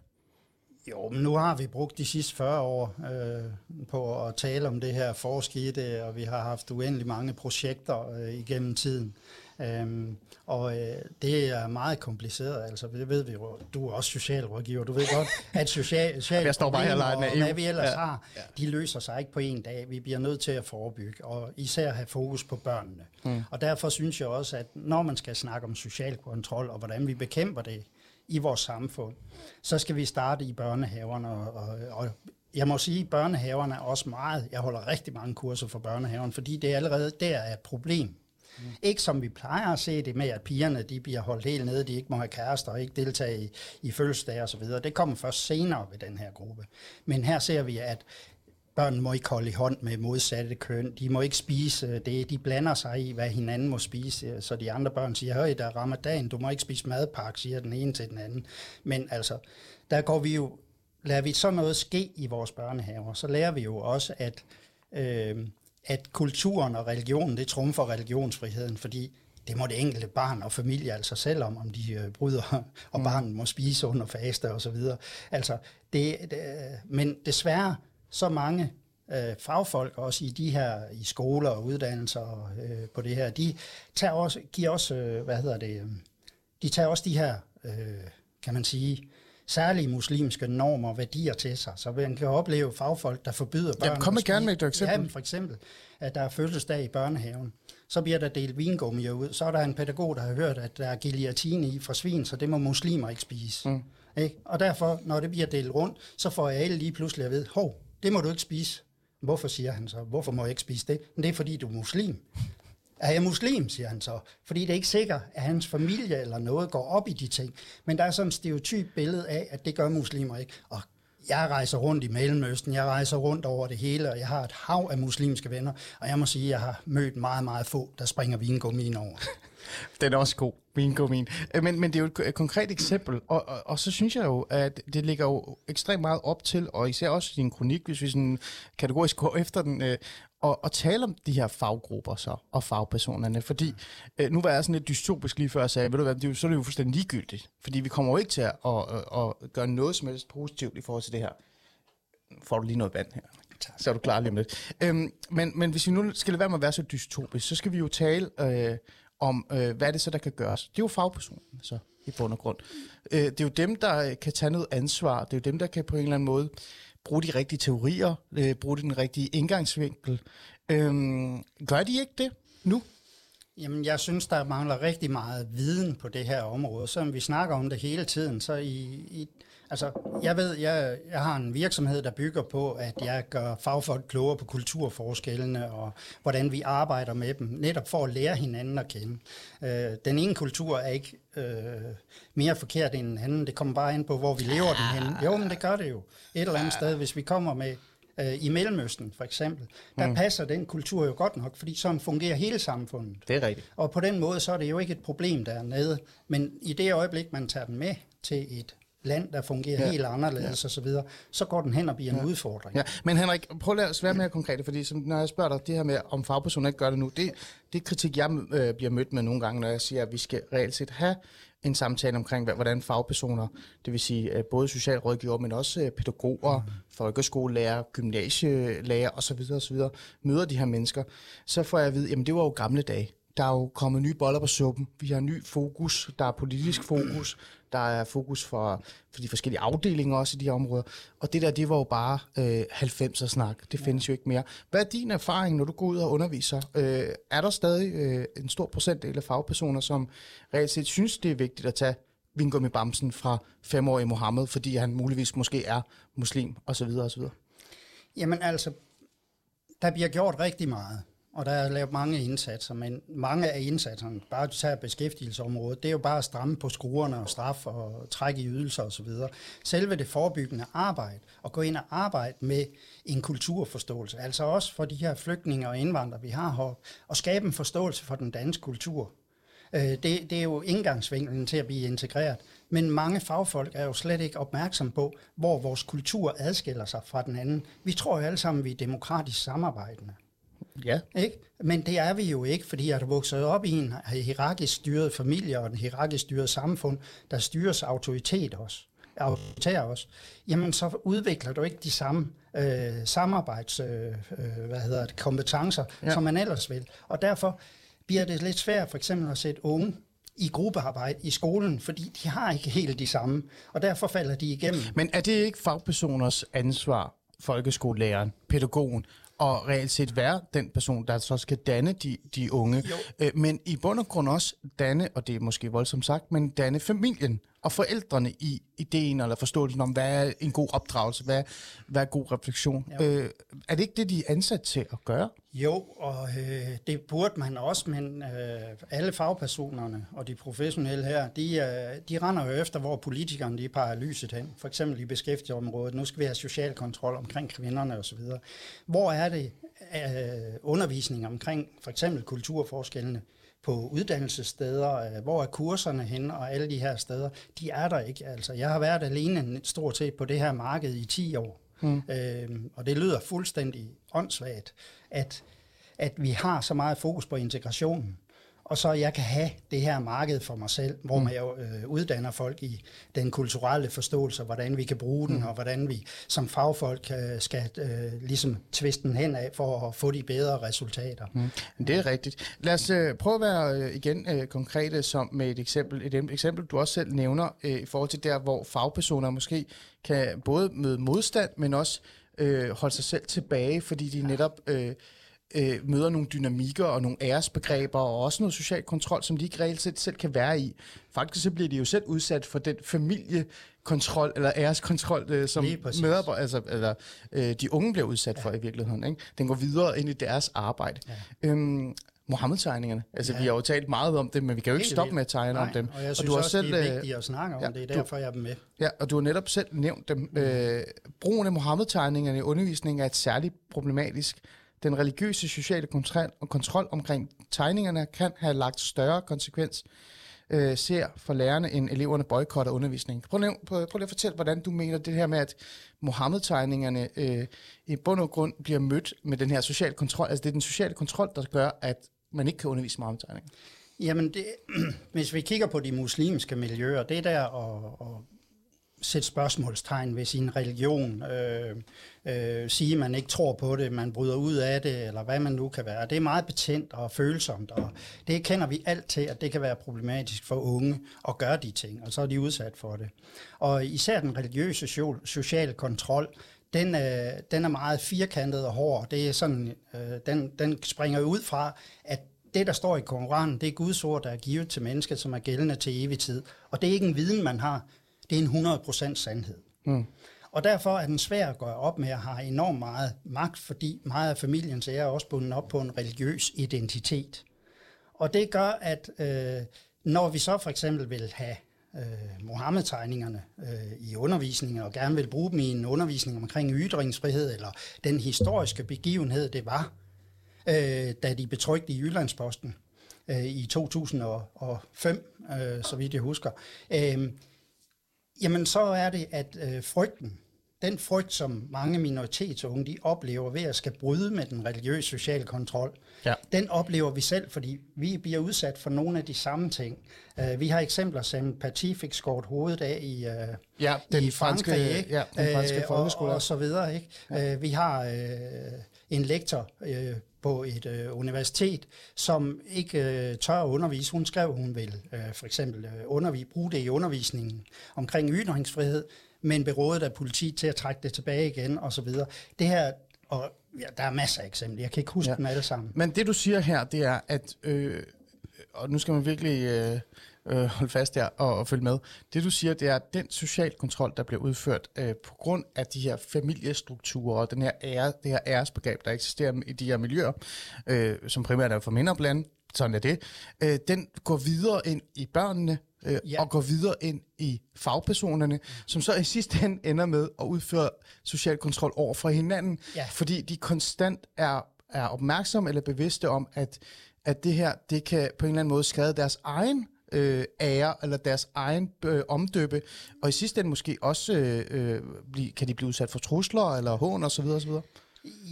[SPEAKER 6] Jo, men nu har vi brugt de sidste 40 år øh, på at tale om det her, forske i det, og vi har haft uendelig mange projekter øh, igennem tiden. Øhm, og øh, det er meget kompliceret, altså det ved vi jo. Du er også socialrådgiver, du ved godt, at social, social
[SPEAKER 4] Jeg står bare her og
[SPEAKER 6] og hvad vi ellers
[SPEAKER 4] Ja.
[SPEAKER 6] ja. har, de løser sig ikke på en dag. Vi bliver nødt til at forebygge, og især have fokus på børnene. Mm. Og derfor synes jeg også, at når man skal snakke om social kontrol, og hvordan vi bekæmper det i vores samfund, så skal vi starte i børnehaverne. Og, og, og jeg må sige, at børnehaverne er også meget, jeg holder rigtig mange kurser for børnehaven, fordi det er allerede der er et problem. Mm. Ikke som vi plejer at se det med, at pigerne de bliver holdt helt nede, de ikke må have kærester og ikke deltage i, i fødselsdage osv. Det kommer først senere ved den her gruppe. Men her ser vi, at børn må ikke holde i hånd med modsatte køn. De må ikke spise det. De blander sig i, hvad hinanden må spise. Så de andre børn siger, høj, der er ramadan, du må ikke spise madpakke, siger den ene til den anden. Men altså, der går vi jo, lader vi sådan noget ske i vores børnehaver, så lærer vi jo også, at, øh, at kulturen og religionen, det trumfer religionsfriheden, fordi det må det enkelte barn og familie altså selv om, om de øh, bryder, og mm. barnet må spise under faste og så videre. Altså, det, det, men desværre, så mange øh, fagfolk også i de her i skoler og uddannelser øh, på det her, de tager også, giver også, øh, hvad hedder det, øh, de tager også de her, øh, kan man sige, særlige muslimske normer og værdier til sig. Så man kan opleve fagfolk, der forbyder børn...
[SPEAKER 4] Jamen, kom med gerne med et eksempel.
[SPEAKER 6] Jamen, for eksempel, at der er fødselsdag i børnehaven. Så bliver der delt vingummier ud. Så er der en pædagog, der har hørt, at der er guillotine i fra svin, så det må muslimer ikke spise. Mm. Ikke? Og derfor, når det bliver delt rundt, så får alle lige pludselig at vide, hov, det må du ikke spise. Hvorfor siger han så? Hvorfor må jeg ikke spise det? Men det er, fordi du er muslim. Er jeg muslim, siger han så. Fordi det er ikke sikkert, at hans familie eller noget går op i de ting. Men der er sådan et stereotyp billede af, at det gør muslimer ikke. Og jeg rejser rundt i Mellemøsten, jeg rejser rundt over det hele, og jeg har et hav af muslimske venner, og jeg må sige, at jeg har mødt meget, meget få, der springer vingummien over.
[SPEAKER 4] Den er også god, vingummin. Øh, Men, men det er jo et, et konkret eksempel, og, og, og så synes jeg jo, at det ligger jo ekstremt meget op til, og især også i din kronik, hvis vi sådan kategorisk går efter den, øh, og, og tale om de her faggrupper så, og fagpersonerne. Fordi øh, nu var jeg sådan lidt dystopisk lige før, og sagde, ved du hvad, det er jo, så er det jo fuldstændig ligegyldigt. Fordi vi kommer jo ikke til at, at, at, at gøre noget som helst positivt i forhold til det her. Får du lige noget vand her? Så er du klar lige om lidt. Øhm, men, men hvis vi nu skal lade være med at være så dystopisk, så skal vi jo tale øh, om, øh, hvad er det så, der kan gøres. Det er jo fagpersonerne så, i bund og grund. Øh, det er jo dem, der øh, kan tage noget ansvar. Det er jo dem, der kan på en eller anden måde bruge de rigtige teorier, øh, bruge den rigtige indgangsvinkel. Øh, gør de ikke det nu?
[SPEAKER 6] Jamen, jeg synes, der mangler rigtig meget viden på det her område. Så vi snakker om det hele tiden, så i, i altså, jeg ved, jeg, jeg har en virksomhed, der bygger på, at jeg gør fagfolk klogere på kulturforskellene og hvordan vi arbejder med dem, netop for at lære hinanden at kende. Øh, den ene kultur er ikke øh, mere forkert end den anden. Det kommer bare ind på, hvor vi lever den henne. Jo, men det gør det jo. Et eller andet sted, hvis vi kommer med øh, i Mellemøsten for eksempel, der mm. passer den kultur jo godt nok, fordi sådan fungerer hele samfundet.
[SPEAKER 4] Det er rigtigt.
[SPEAKER 6] Og på den måde, så er det jo ikke et problem dernede. Men i det øjeblik, man tager den med til et land, der fungerer ja. helt anderledes ja. osv., så, så går den hen og bliver ja. en udfordring.
[SPEAKER 4] Ja, men Henrik, prøv at være mere konkret, fordi som, når jeg spørger dig det her med, om fagpersoner ikke gør det nu, det, det er kritik, jeg øh, bliver mødt med nogle gange, når jeg siger, at vi skal reelt set have en samtale omkring, hvordan fagpersoner, det vil sige øh, både socialrådgiver, men også øh, pædagoger, mm. folkeskolelærer, gymnasielærer osv., osv., møder de her mennesker, så får jeg at vide, jamen det var jo gamle dage. Der er jo kommet nye boller på suppen. Vi har ny fokus. Der er politisk fokus. Der er fokus for, for de forskellige afdelinger også i de her områder. Og det der, det var jo bare øh, 90'er snak. Det findes jo ikke mere. Hvad er din erfaring, når du går ud og underviser? Øh, er der stadig øh, en stor procentdel af fagpersoner, som reelt set synes, det er vigtigt at tage Vingummi Bamsen fra femårige Mohammed, fordi han muligvis måske er muslim osv. osv.
[SPEAKER 6] Jamen altså, der bliver gjort rigtig meget, og der er lavet mange indsatser, men mange af indsatserne, bare du tager beskæftigelsesområdet, det er jo bare at stramme på skruerne og straf og trække i ydelser osv. Selve det forebyggende arbejde, og gå ind og arbejde med en kulturforståelse, altså også for de her flygtninge og indvandrere, vi har her, og skabe en forståelse for den danske kultur. Øh, det, det er jo indgangsvinklen til at blive integreret. Men mange fagfolk er jo slet ikke opmærksom på, hvor vores kultur adskiller sig fra den anden. Vi tror jo alle sammen, at vi er demokratisk samarbejdende.
[SPEAKER 4] Ja.
[SPEAKER 6] Ikke? Men det er vi jo ikke, fordi jeg er vokset op i en hierarkisk styret familie og en hierarkisk styret samfund, der styres autoritet også autoritær også, jamen så udvikler du ikke de samme øh, samarbejds øh, øh, hvad hedder det, kompetencer, ja. som man ellers vil. Og derfor bliver det lidt svært for eksempel at sætte unge i gruppearbejde i skolen, fordi de har ikke helt de samme, og derfor falder de igennem.
[SPEAKER 4] Men er det ikke fagpersoners ansvar, folkeskolelæreren, pædagogen, og reelt set være den person, der så skal danne de, de unge, øh, men i bund og grund også danne, og det er måske voldsomt sagt, men danne familien og forældrene i ideen eller forståelsen om, hvad er en god opdragelse, hvad, hvad er god refleksion. Øh, er det ikke det, de er ansat til at gøre?
[SPEAKER 6] Jo, og øh, det burde man også, men øh, alle fagpersonerne og de professionelle her, de, øh, de render jo efter, hvor politikerne de peger lyset hen. For eksempel i beskæftigelsesområdet. Nu skal vi have social kontrol omkring kvinderne osv. Hvor er det øh, undervisning omkring for eksempel kulturforskellene på uddannelsessteder, øh, hvor er kurserne henne og alle de her steder, de er der ikke. Altså, jeg har været alene stort set på det her marked i 10 år. Mm. Øhm, og det lyder fuldstændig åndssvagt, at, at vi har så meget fokus på integrationen, og så jeg kan have det her marked for mig selv, hvor man jo øh, uddanner folk i den kulturelle forståelse, hvordan vi kan bruge den, og hvordan vi som fagfolk øh, skal øh, ligesom tviste den hen af for at få de bedre resultater.
[SPEAKER 4] Mm. Det er rigtigt. Lad os øh, prøve at være øh, igen øh, konkrete som med et eksempel. Et em- eksempel, du også selv nævner øh, i forhold til der, hvor fagpersoner måske kan både møde modstand, men også øh, holde sig selv tilbage, fordi de netop øh, øh, møder nogle dynamikker og nogle æresbegreber og også noget social kontrol, som de ikke reelt set selv kan være i. Faktisk så bliver de jo selv udsat for den familiekontrol eller æreskontrol, øh, som medarbejder, altså, eller, øh, de unge bliver udsat ja. for i virkeligheden. Ikke? Den går videre ind i deres arbejde. Ja. Øhm, Mohammed-tegningerne. Altså, ja. vi har jo talt meget om det, men vi kan jo ikke
[SPEAKER 6] Helt
[SPEAKER 4] stoppe
[SPEAKER 6] vildt.
[SPEAKER 4] med at tegne
[SPEAKER 6] Nej,
[SPEAKER 4] om dem.
[SPEAKER 6] Og jeg synes
[SPEAKER 4] du har
[SPEAKER 6] også, det er
[SPEAKER 4] øh,
[SPEAKER 6] vigtigt at snakke om
[SPEAKER 4] ja,
[SPEAKER 6] det. er
[SPEAKER 4] du-
[SPEAKER 6] derfor, jeg er med.
[SPEAKER 4] Ja, og du har netop selv nævnt dem. Øh, brugen af Mohammed-tegningerne i undervisningen er et særligt problematisk den religiøse sociale kontrol, og kontrol omkring tegningerne kan have lagt større konsekvens øh, ser for lærerne, end eleverne boykotter undervisning. Prøv, lige, prøv, prøv lige at fortælle, hvordan du mener det her med, at Mohammed-tegningerne øh, i bund og grund bliver mødt med den her sociale kontrol. Altså det er den sociale kontrol, der gør, at man ikke kan undervise Mohammed-tegninger.
[SPEAKER 6] Jamen, det, hvis vi kigger på de muslimske miljøer, det der og, og sætte spørgsmålstegn ved sin religion, øh, øh, sige, at man ikke tror på det, man bryder ud af det, eller hvad man nu kan være. Det er meget betændt og følsomt, og det kender vi alt til, at det kan være problematisk for unge at gøre de ting, og så er de udsat for det. Og især den religiøse sociale kontrol, den, øh, den er meget firkantet og hård. Det er sådan, øh, den, den springer ud fra, at det, der står i Koranen, det er Guds ord, der er givet til mennesket, som er gældende til evig tid. Og det er ikke en viden, man har. Det er en 100% sandhed. Mm. Og derfor er den svær at gøre op med at have enormt meget magt, fordi meget af familiens ære er også bundet op på en religiøs identitet. Og det gør, at øh, når vi så for eksempel vil have øh, Mohammed-tegningerne øh, i undervisningen, og gerne vil bruge dem i en undervisning omkring ytringsfrihed, eller den historiske begivenhed, det var, øh, da de betrykte i Jyllandsposten øh, i 2005, øh, så vidt jeg husker, øh, jamen så er det, at øh, frygten, den frygt, som mange minoritetsunge de oplever ved at skal bryde med den religiøse sociale kontrol, ja. den oplever vi selv, fordi vi bliver udsat for nogle af de samme ting. Uh, vi har eksempler som Paty fik skåret hovedet af i, uh,
[SPEAKER 4] ja, den
[SPEAKER 6] i
[SPEAKER 4] franske,
[SPEAKER 6] Frankrig, ikke?
[SPEAKER 4] Ja, den franske uh, folkeskole.
[SPEAKER 6] Og, og så videre. Ikke? Ja. Uh, vi har uh, en lektor uh, på et øh, universitet, som ikke øh, tør at undervise. Hun skrev, hun vil øh, for eksempel øh, undervise, bruge det i undervisningen omkring ytringsfrihed, men berådet af politiet til at trække det tilbage igen osv. Det her, og ja, der er masser af eksempler, jeg kan ikke huske ja. dem alle sammen.
[SPEAKER 4] Men det du siger her, det er, at, øh, og nu skal man virkelig øh, øh, holde fast der og, og følge med, det du siger, det er, at den social kontrol, der bliver udført øh, på grund af de her familiestrukturer og den her ære, det her æresbegreb, der eksisterer i de her miljøer, øh, som primært er for mindre blandt, sådan er det, øh, den går videre ind i børnene, øh, ja. og går videre ind i fagpersonerne, som så i sidste ende ender med at udføre social kontrol over for hinanden, ja. fordi de konstant er, er opmærksomme eller bevidste om, at, at det her, det kan på en eller anden måde skade deres egen øh, ære eller deres egen øh, omdøbe, og i sidste ende måske også øh, øh, blive, kan de blive udsat for trusler eller hån osv. osv.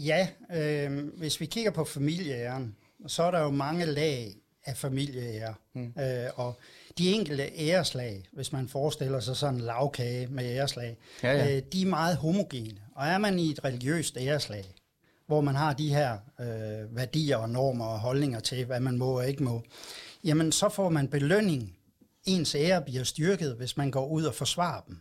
[SPEAKER 6] Ja, øh, hvis vi kigger på familieæren, så er der jo mange lag af familieære. Mm. Øh, og de enkelte æreslag, hvis man forestiller sig sådan en lavkage med æreslag, ja, ja. Øh, de er meget homogene. Og er man i et religiøst æreslag, hvor man har de her øh, værdier og normer og holdninger til, hvad man må og ikke må, jamen så får man belønning. Ens ære bliver styrket, hvis man går ud og forsvarer dem.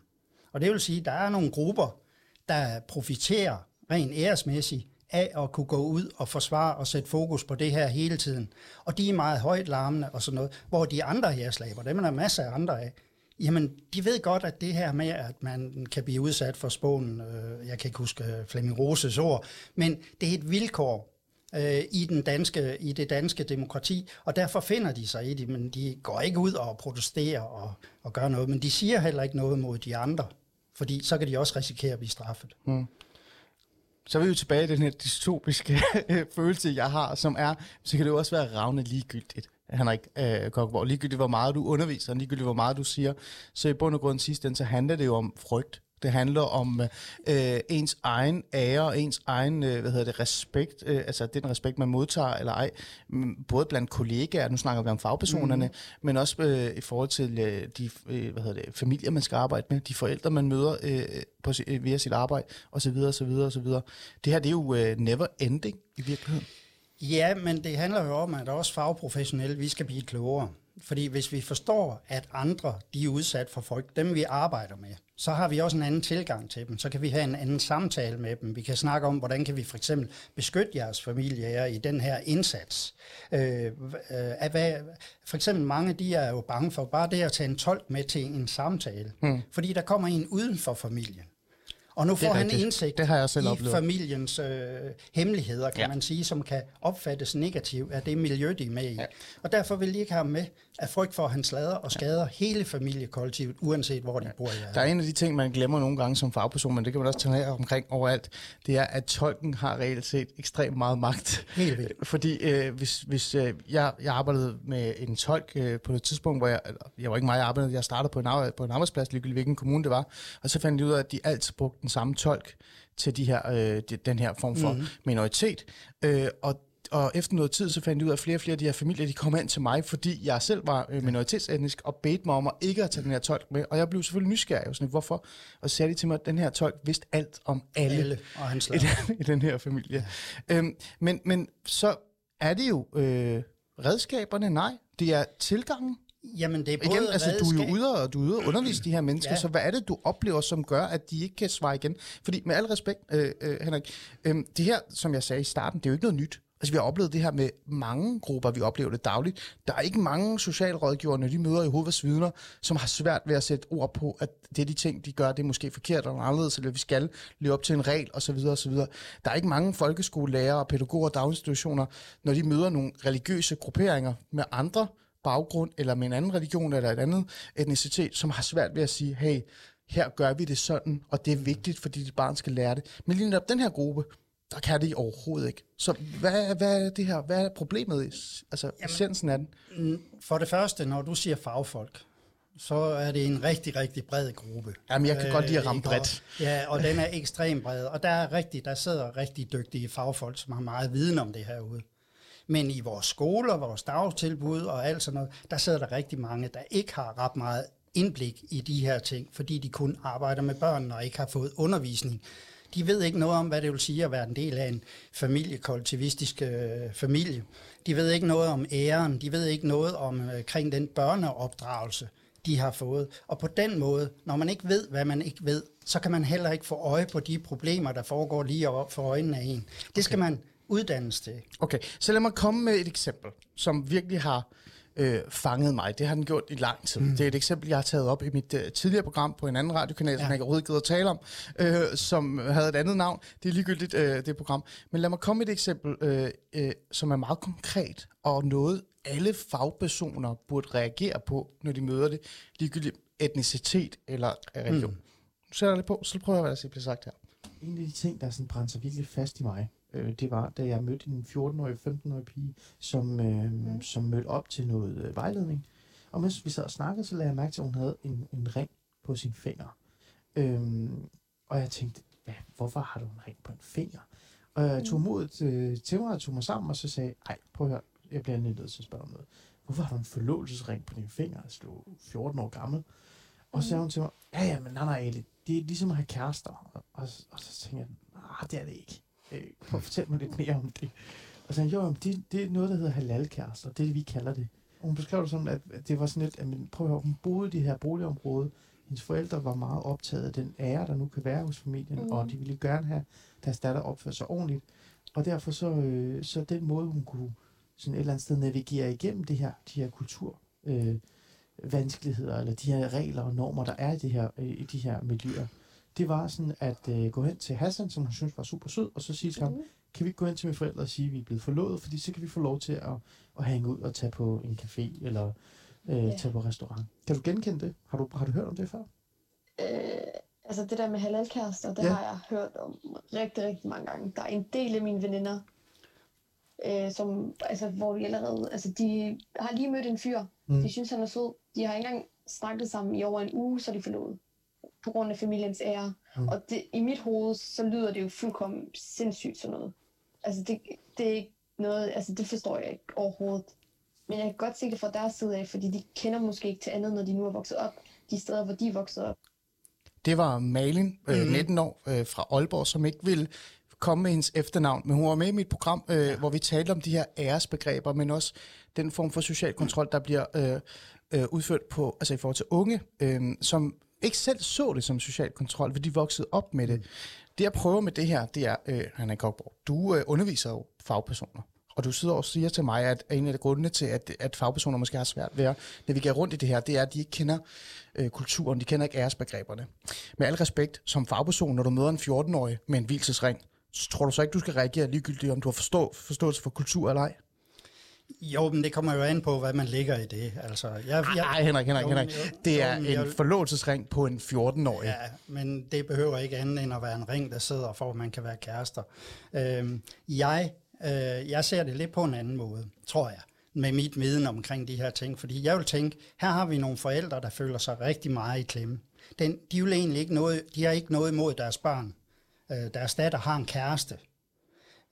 [SPEAKER 6] Og det vil sige, at der er nogle grupper, der profiterer rent æresmæssigt af at kunne gå ud og forsvare og sætte fokus på det her hele tiden. Og de er meget højt larmende og sådan noget, hvor de andre herslaber, dem er der masser af andre af, jamen de ved godt, at det her med, at man kan blive udsat for spånen, øh, jeg kan ikke huske øh, Flemming Roses ord, men det er et vilkår øh, i, den danske, i det danske demokrati, og derfor finder de sig i det, men de går ikke ud og protesterer og, og gør noget, men de siger heller ikke noget mod de andre, fordi så kan de også risikere at blive straffet. Mm
[SPEAKER 4] så er vi jo tilbage i den her dystopiske øh, følelse, jeg har, som er, så kan det jo også være ravne ligegyldigt. Henrik øh, Kokkeborg, ligegyldigt hvor meget du underviser, ligegyldigt hvor meget du siger. Så i bund og grund sidst så handler det jo om frygt. Det handler om øh, ens egen ære og ens egen øh, hvad hedder det, respekt, øh, altså den respekt, man modtager eller ej, både blandt kollegaer, nu snakker vi om fagpersonerne, mm. men også øh, i forhold til øh, de øh, hvad hedder det, familier, man skal arbejde med, de forældre, man møder øh, på, øh, via sit arbejde, osv. osv. osv. Det her, det er jo øh, never ending i virkeligheden.
[SPEAKER 6] Ja, men det handler jo om, at også fagprofessionelle, vi skal blive klogere. Fordi hvis vi forstår, at andre de er udsat for folk, dem vi arbejder med, så har vi også en anden tilgang til dem. Så kan vi have en anden samtale med dem. Vi kan snakke om, hvordan kan vi for eksempel beskytte jeres familie i den her indsats. Øh, øh, hvad, for eksempel mange, de er jo bange for bare det at tage en tolk med til en samtale. Hmm. Fordi der kommer en uden for familien. Og nu får han indsigt
[SPEAKER 4] det har jeg selv
[SPEAKER 6] i
[SPEAKER 4] oplevet.
[SPEAKER 6] familiens øh, hemmeligheder, kan ja. man sige, som kan opfattes negativt af det miljø, de er med i. Ja. Og derfor vil de ikke have ham med af frygt for, at han slader og skader hele familiekollektivet, uanset hvor de bor i
[SPEAKER 4] Der er en af de ting, man glemmer nogle gange som fagperson, men det kan man også tage omkring overalt, det er, at tolken har reelt set ekstremt meget magt.
[SPEAKER 6] Helt vildt.
[SPEAKER 4] Fordi øh, hvis, hvis øh, jeg, jeg arbejdede med en tolk øh, på et tidspunkt, hvor jeg, jeg var ikke meget, jeg arbejdede, jeg startede på en, arbejde, på en arbejdsplads, ligegyldigt hvilken kommune det var, og så fandt jeg ud af, at de altid brugte den samme tolk til de her, øh, de, den her form for mm. minoritet. Øh, og og efter noget tid, så fandt jeg ud af, at flere og flere af de her familier, de kom ind til mig, fordi jeg selv var øh, minoritetsetnisk, og bedte mig om at ikke at tage den her tolk med. Og jeg blev selvfølgelig nysgerrig, sådan, hvorfor? Og så sagde de til mig, at den her tolk vidste alt om alle,
[SPEAKER 6] Alle, og han
[SPEAKER 4] i, den, i den her familie. Ja. Øhm, men, men så er det jo øh, redskaberne, nej. Det er tilgangen.
[SPEAKER 6] Jamen, det er både
[SPEAKER 4] Igen, altså, du er jo
[SPEAKER 6] redskab-
[SPEAKER 4] ude og, du er ude og undervise de her mennesker. Ja. så hvad er det, du oplever, som gør, at de ikke kan svare igen? Fordi med al respekt, øh, øh, Henrik, øh, det her, som jeg sagde i starten, det er jo ikke noget nyt. Altså, vi har oplevet det her med mange grupper, vi oplever det dagligt. Der er ikke mange socialrådgivere, når de møder i hovedets vidner, som har svært ved at sætte ord på, at det er de ting, de gør, det er måske forkert eller anderledes, eller vi skal leve op til en regel, osv. osv. Der er ikke mange folkeskolelærere, pædagoger og daginstitutioner, når de møder nogle religiøse grupperinger med andre baggrund, eller med en anden religion, eller et andet etnicitet, som har svært ved at sige, hey, her gør vi det sådan, og det er vigtigt, fordi dit barn skal lære det. Men lige netop den her gruppe, der kan de overhovedet ikke. Så hvad, hvad er det her? Hvad er problemet? i- Altså, Jamen, essensen af den?
[SPEAKER 6] For det første, når du siger fagfolk, så er det en rigtig, rigtig bred gruppe.
[SPEAKER 4] Jamen, jeg kan godt lide at ramme
[SPEAKER 6] ikke?
[SPEAKER 4] bredt.
[SPEAKER 6] Ja, og den er ekstremt bred. Og der er rigtig, der sidder rigtig dygtige fagfolk, som har meget viden om det herude. Men i vores skoler, vores dagtilbud og alt sådan noget, der sidder der rigtig mange, der ikke har ret meget indblik i de her ting, fordi de kun arbejder med børn og ikke har fået undervisning. De ved ikke noget om, hvad det vil sige at være en del af en familiekollektivistisk øh, familie. De ved ikke noget om æren. De ved ikke noget om øh, kring den børneopdragelse, de har fået. Og på den måde, når man ikke ved, hvad man ikke ved, så kan man heller ikke få øje på de problemer, der foregår lige op for øjnene af en. Det skal man uddannes til.
[SPEAKER 4] Okay, så lad mig komme med et eksempel, som virkelig har øh, fanget mig. Det har den gjort i lang tid. Mm. Det er et eksempel, jeg har taget op i mit øh, tidligere program på en anden radiokanal, ja. som jeg ikke overhovedet gider at tale om, øh, som havde et andet navn. Det er ligegyldigt, øh, det program. Men lad mig komme med et eksempel, øh, øh, som er meget konkret, og noget alle fagpersoner burde reagere på, når de møder det, ligegyldigt etnicitet eller religion. Mm. Nu sætter jeg lidt på, så prøver jeg, hvad der bliver sagt her.
[SPEAKER 7] En af de ting, der sådan brændte sig virkelig fast i mig, øh, det var, da jeg mødte en 14-årig, 15-årig pige, som, øh, mm. som mødte op til noget øh, vejledning. Og mens vi sad og snakkede, så lagde jeg mærke til, at hun havde en, en ring på sin finger. Øhm, og jeg tænkte, ja, hvorfor har du en ring på en finger? Og jeg tog modet øh, til mig og tog mig sammen, og så sagde ej, prøv at høre, jeg bliver nødt til at spørge om noget. Hvorfor har du en forlovelsesring på din finger? Altså, du er 14 år gammel. Og så sagde hun til mig, ja, ja, men nej, nej, det er ligesom at have kærester. Og, og, og så tænkte jeg, nej, det er det ikke. Øh, prøv at fortælle mig lidt mere om det. Og så jo, det, det er noget, der hedder halalkærester. Det er det, vi kalder det. Og hun beskrev det sådan, at det var sådan lidt, at men, prøv at høre, hun boede i det her boligområde. Hendes forældre var meget optaget af den ære, der nu kan være hos familien, mm. og de ville gerne have deres datter opføre sig ordentligt. Og derfor så, øh, så den måde, hun kunne sådan et eller andet sted navigere igennem det her, de her kultur, øh, vanskeligheder, eller de her regler og normer, der er i, det her, øh, i de her miljøer, det var sådan at øh, gå hen til Hassan, som hun synes var super sød, og så sige til ham, kan vi ikke gå hen til mine forældre og sige, at vi er blevet forlovet, fordi så kan vi få lov til at, at hænge ud og tage på en café, eller øh, tage på restaurant. Kan du genkende det? Har du, har du hørt om det før?
[SPEAKER 8] Øh, altså det der med halalkærester, det
[SPEAKER 7] Ja.
[SPEAKER 8] har jeg hørt om rigtig, rigtig mange gange. Der er en del af mine veninder, øh, som, altså, hvor de allerede, altså de har lige mødt en fyr.
[SPEAKER 7] Mm.
[SPEAKER 8] De synes, han er sød. De har ikke engang snakket sammen i over en uge, så er de forlovet. På grund af familiens ære.
[SPEAKER 7] Mm.
[SPEAKER 8] Mm. Og det, i mit hoved, så lyder det jo fuldkommen sindssygt sådan noget. Altså det, det er ikke noget, altså det forstår jeg ikke overhovedet. Men jeg kan godt se det fra deres side af, fordi de kender måske ikke til andet, når de nu er vokset op. De steder, hvor de er vokset op.
[SPEAKER 4] Det var Malin, øh, 19 år, øh, fra Aalborg, som ikke ville komme med hendes efternavn, men hun var med i mit program, øh, ja. hvor vi talte om de her æresbegreber, men også den form for social kontrol, der bliver øh, øh, udført på, altså i forhold til unge, øh, som ikke selv så det som social kontrol, fordi de voksede op med det. Det jeg prøver med det her, det er, øh, Hanna Kokborg, du øh, underviser jo fagpersoner, og du sidder og siger til mig, at en af de grundene til, at, at fagpersoner måske har svært ved at navigere rundt i det her, det er, at de ikke kender øh, kulturen, de kender ikke æresbegreberne. Med al respekt, som fagperson, når du møder en 14-årig med en hvilesesring, så tror du så ikke, du skal reagere ligegyldigt, om du har forstå, forståelse for kultur eller ej?
[SPEAKER 6] Jo, men det kommer jo an på, hvad man ligger i det. Altså, jeg, jeg,
[SPEAKER 4] Nej, Henrik, Henrik,
[SPEAKER 6] Jo,
[SPEAKER 4] Henrik. Det er
[SPEAKER 6] jo, jeg
[SPEAKER 4] en
[SPEAKER 6] vil-
[SPEAKER 4] forlovelsesring på en 14-årig.
[SPEAKER 6] Ja, men det behøver ikke andet end at være en ring, der sidder for, at man kan være kærester. Øhm, jeg, øh, jeg ser det lidt på en anden måde, tror jeg, med mit viden omkring de her ting. Fordi jeg vil tænke, her har vi nogle forældre, der føler sig rigtig meget i klemme. Den, de, vil egentlig ikke noget, de har ikke noget imod deres børn. Øh, deres datter har en kæreste.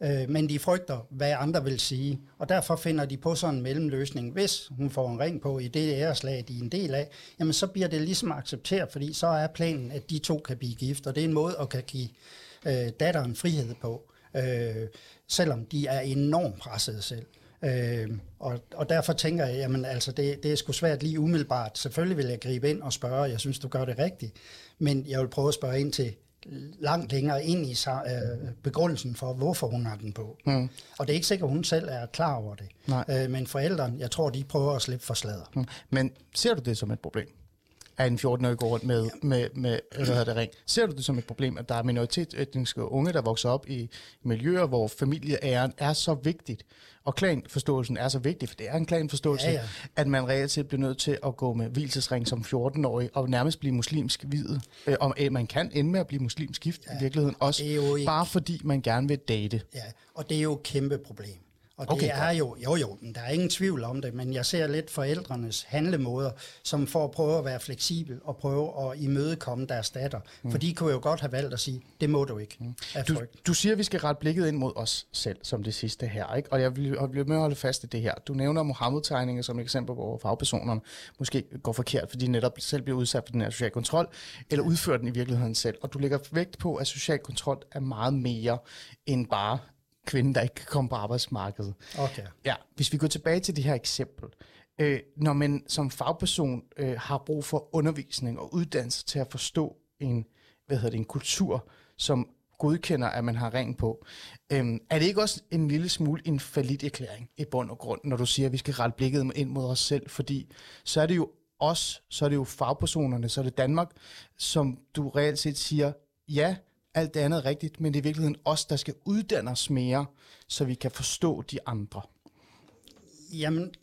[SPEAKER 6] Øh, men de frygter, hvad andre vil sige, og derfor finder de på sådan en mellemløsning. Hvis hun får en ring på i det æreslag, de er en del af, jamen så bliver det ligesom accepteret, fordi så er planen, at de to kan blive gift, og det er en måde at kan give øh, datteren frihed på, øh, selvom de er enormt presset selv. Øh, og, og derfor tænker jeg, jamen altså, det, det er sgu svært lige umiddelbart. Selvfølgelig vil jeg gribe ind og spørge, jeg synes, du gør det rigtigt, men jeg vil prøve at spørge ind til langt længere ind i øh, begrundelsen for, hvorfor hun har den på. Mm. Og det er ikke sikkert, at hun selv er klar over det.
[SPEAKER 4] Nej.
[SPEAKER 6] Øh, men forældrene, jeg tror, de prøver at slippe for sladder.
[SPEAKER 4] Mm. Men ser du det som et problem? At en 14-årig går rundt med, med, med hvad hedder det, ring. Ser du det som et problem, at der er minoritetsetniske unge, der vokser op i miljøer, hvor familieæren er så vigtigt, og klanforståelsen er så vigtig, for det er en klanforståelse,
[SPEAKER 6] Ja, ja.
[SPEAKER 4] at man reelt set bliver nødt til at gå med hvilesesring som 14-årig, og nærmest blive muslimsk videt. Øh, og øh, man kan ende med at blive muslimsk gift ja, i virkeligheden også,
[SPEAKER 6] det er jo ikke-
[SPEAKER 4] bare fordi man gerne vil date.
[SPEAKER 6] Ja, og det er jo et kæmpe problem. Og det
[SPEAKER 4] Okay,
[SPEAKER 6] okay, er jo, jo jo, der er ingen tvivl om det, men jeg ser lidt forældrenes handlemåder, som for at prøve at være fleksibel og prøve at imødekomme deres datter. Mm. For de kunne jo godt have valgt at sige, det må du ikke, mm.
[SPEAKER 4] Du, du siger, at vi skal rette blikket ind mod os selv, som det sidste her, ikke? Og jeg vil jeg bliver med at holde fast i det her. Du nævner Mohammed-tegninger som et eksempel, hvor fagpersonerne måske går forkert, fordi de netop selv bliver udsat for den her social kontrol, eller udfører den i virkeligheden selv. Og du lægger vægt på, at social kontrol er meget mere end bare kvinden, der ikke kan komme på arbejdsmarkedet.
[SPEAKER 6] Okay.
[SPEAKER 4] Ja, hvis vi går tilbage til det her eksempel. Øh, når man som fagperson øh, har brug for undervisning og uddannelse til at forstå en, hvad hedder det, en kultur, som godkender, at man har ring på. Øhm, er det ikke også en lille smule en falit erklæring i bund og grund, når du siger, at vi skal rette blikket ind mod os selv? Fordi så er det jo os, så er det jo fagpersonerne, så er det Danmark, som du reelt set siger, ja, alt det andet er rigtigt, men det er i virkeligheden os, der skal uddanne os mere, så vi kan forstå de andre.
[SPEAKER 6] Jamen,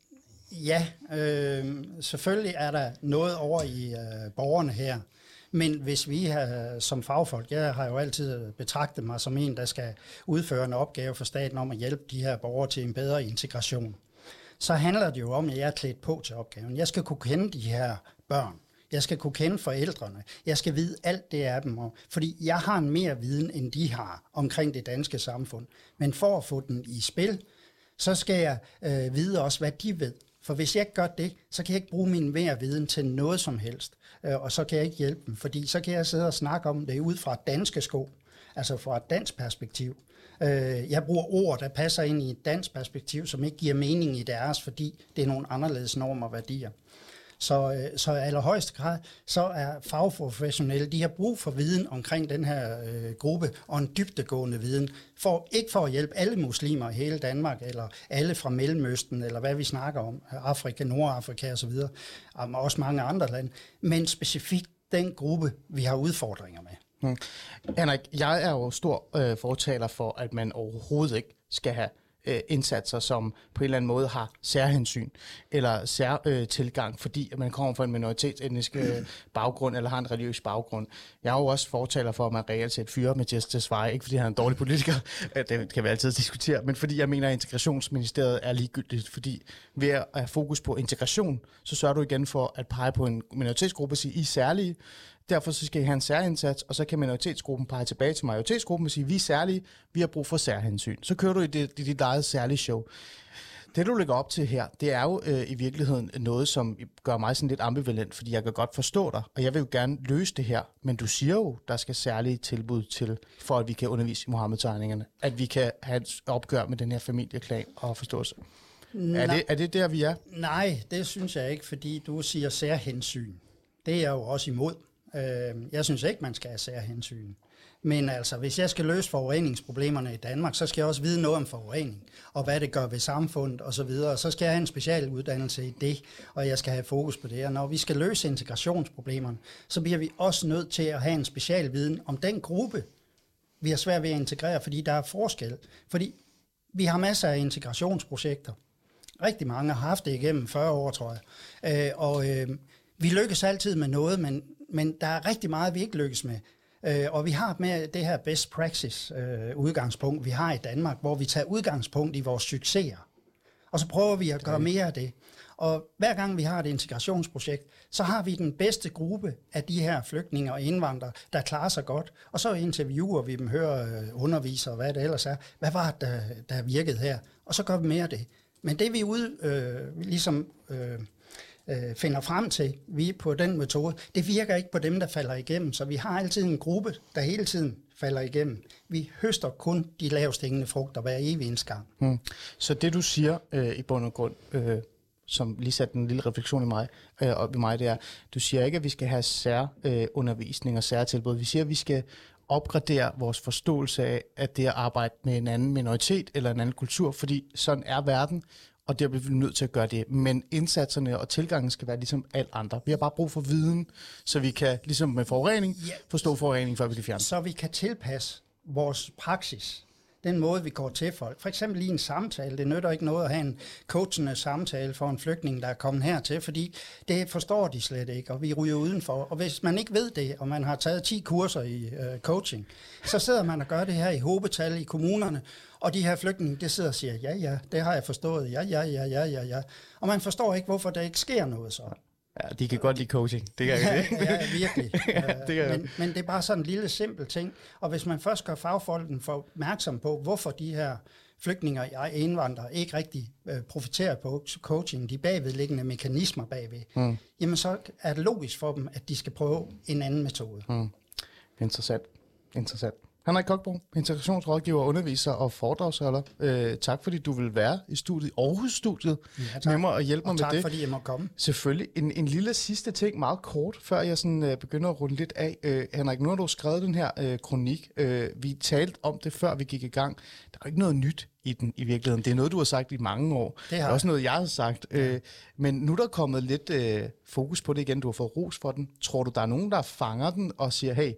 [SPEAKER 6] ja, øh, selvfølgelig er der noget over i øh, borgerne her, men hvis vi har, som fagfolk, jeg har jo altid betragtet mig som en, der skal udføre en opgave for staten om at hjælpe de her borgere til en bedre integration, så handler det jo om, at jeg er klædt på til opgaven. Jeg skal kunne kende de her børn. Jeg skal kunne kende forældrene. Jeg skal vide alt det af dem. Og, fordi jeg har en mere viden, end de har omkring det danske samfund. Men for at få den i spil, så skal jeg øh, vide også, hvad de ved. For hvis jeg ikke gør det, så kan jeg ikke bruge min mere viden til noget som helst. Øh, og så kan jeg ikke hjælpe dem, fordi så kan jeg sidde og snakke om det ud fra danske sko. Altså fra et dansk perspektiv. Øh, jeg bruger ord, der passer ind i et dansk perspektiv, som ikke giver mening i deres, fordi det er nogle anderledes normer og værdier. Så, øh, så i allerhøjeste grad, så er fagprofessionelle, de har brug for viden omkring den her øh, gruppe, og en dybtegående viden, for, ikke for at hjælpe alle muslimer i hele Danmark, eller alle fra Mellemøsten, eller hvad vi snakker om, Afrika, Nordafrika osv., og også mange andre lande, men specifikt den gruppe, vi har udfordringer med.
[SPEAKER 4] Hmm. Henrik, jeg er jo stor øh, fortaler for, at man overhovedet ikke skal have øh, indsatser, som på en eller anden måde har særhensyn eller særtilgang, øh, tilgang, fordi at man kommer fra en minoritetsetnisk øh, baggrund eller har en religiøs baggrund. Jeg er jo også fortaler for, at man reelt set fyrer Mathias Tesfaye, ikke fordi han er en dårlig politiker, det kan vi altid diskutere, men fordi jeg mener, at integrationsministeriet er ligegyldigt, fordi ved at have fokus på integration, så sørger du igen for at pege på en minoritetsgruppe og sige, I er særlige, Derfor så skal I have en særindsats, og så kan minoritetsgruppen pege tilbage til majoritetsgruppen og sige, vi er særlige, vi har brug for særhensyn. Så kører du i dit, dit eget særlige show. Det, du lægger op til her, det er jo øh, i virkeligheden noget, som gør mig sådan lidt ambivalent, fordi jeg kan godt forstå dig, og jeg vil jo gerne løse det her, men du siger jo, der skal særlige tilbud til, for at vi kan undervise i Mohammed-tegningerne, at vi kan have et opgør med den her familieklan og forståelse. Er det, er det der, vi er?
[SPEAKER 6] Nej, det synes jeg ikke, fordi du siger særhensyn. Det er jeg jo også imod. Øh, Jeg synes ikke, man skal have særhensyn. Men altså, hvis jeg skal løse forureningsproblemerne i Danmark, så skal jeg også vide noget om forurening, og hvad det gør ved samfundet osv., og, så videre. så skal jeg have en specialuddannelse i det, og jeg skal have fokus på det. Og når vi skal løse integrationsproblemerne, så bliver vi også nødt til at have en specialviden om den gruppe, vi har svært ved at integrere, fordi der er forskel. Fordi vi har masser af integrationsprojekter, Rigtig mange har haft det igennem 40 år, tror jeg. Øh, og øh, vi lykkes altid med noget, men, men der er rigtig meget, vi ikke lykkes med. Øh, og vi har med det her best practice øh, udgangspunkt, vi har i Danmark, hvor vi tager udgangspunkt i vores succeser. Og så prøver vi at gøre mere af det. Og hver gang vi har et integrationsprojekt, så har vi den bedste gruppe af de her flygtninge og indvandrere, der klarer sig godt. Og så interviewer vi dem, hører øh, undervisere og hvad det ellers er. Hvad var det, der, der virkede her? Og så gør vi mere af det. Men det vi ud, øh, ligesom øh, øh, finder frem til vi på den metode, det virker ikke på dem, der falder igennem. Så vi har altid en gruppe, der hele tiden falder igennem. Vi høster kun de lavest hængende frugter hver evig eneste gang.
[SPEAKER 4] Hmm. Så det du siger øh, i bund og grund, øh, som lige satte en lille refleksion i mig, øh, op i mig, det er, du siger ikke, at vi skal have særundervisning øh, og særtilbud. Vi siger, at vi skal opgradere vores forståelse af, at det at arbejde med en anden minoritet eller en anden kultur, fordi sådan er verden, og der bliver vi nødt til at gøre det. Men indsatserne og tilgangen skal være ligesom alt andre. Vi har bare brug for viden, så vi kan, ligesom med forurening,
[SPEAKER 6] Ja.
[SPEAKER 4] forstå forurening, før vi kan fjerne.
[SPEAKER 6] så vi kan tilpasse vores praksis, den måde, vi går til folk. For eksempel lige en samtale. Det nytter ikke noget at have en coachende samtale for en flygtning, der er kommet hertil, fordi det forstår de slet ikke, og vi ryger udenfor. Og hvis man ikke ved det, og man har taget 10 kurser i øh, coaching, så sidder man og gør det her i hobetal i kommunerne, og de her flygtninge, det sidder og siger, ja, ja, det har jeg forstået, ja, ja, ja, ja, ja, ja. Og man forstår ikke, hvorfor der ikke sker noget så.
[SPEAKER 4] Ja, de kan godt lide coaching. Det kan
[SPEAKER 6] Ja,
[SPEAKER 4] jeg det.
[SPEAKER 6] ja, virkelig.
[SPEAKER 4] Ja, det kan
[SPEAKER 6] men, men det er bare sådan en lille simpel ting. Og hvis man først gør fagfolken for opmærksom på, hvorfor de her flygtninge og indvandrere ikke rigtig øh, profiterer på coaching, de bagvedliggende mekanismer bagved, mm. jamen så er det logisk for dem, at de skal prøve en anden metode. Mm.
[SPEAKER 4] Interessant. Interessant. Henrik Kokborg, integrationsrådgiver, underviser og foredragsholder. Øh, tak fordi du vil være i studiet, Aarhus-studiet,
[SPEAKER 6] Ja, tak.
[SPEAKER 4] med mig og hjælpe mig
[SPEAKER 6] Og
[SPEAKER 4] med
[SPEAKER 6] tak
[SPEAKER 4] det.
[SPEAKER 6] fordi jeg må komme.
[SPEAKER 4] Selvfølgelig. En, en lille sidste ting, meget kort, før jeg sådan, øh, begynder at runde lidt af. Øh, Henrik, nu har du skrevet den her øh, kronik. Øh, vi talte om det, før vi gik i gang. Der er ikke noget nyt i den i virkeligheden. Det er noget, du har sagt i mange år.
[SPEAKER 6] Det har
[SPEAKER 4] er
[SPEAKER 6] jeg.
[SPEAKER 4] også noget, jeg har sagt. Ja. Øh, men nu er der kommet lidt øh, fokus på det igen. Du har fået ros for den. Tror du, der er nogen, der fanger den og siger, hey,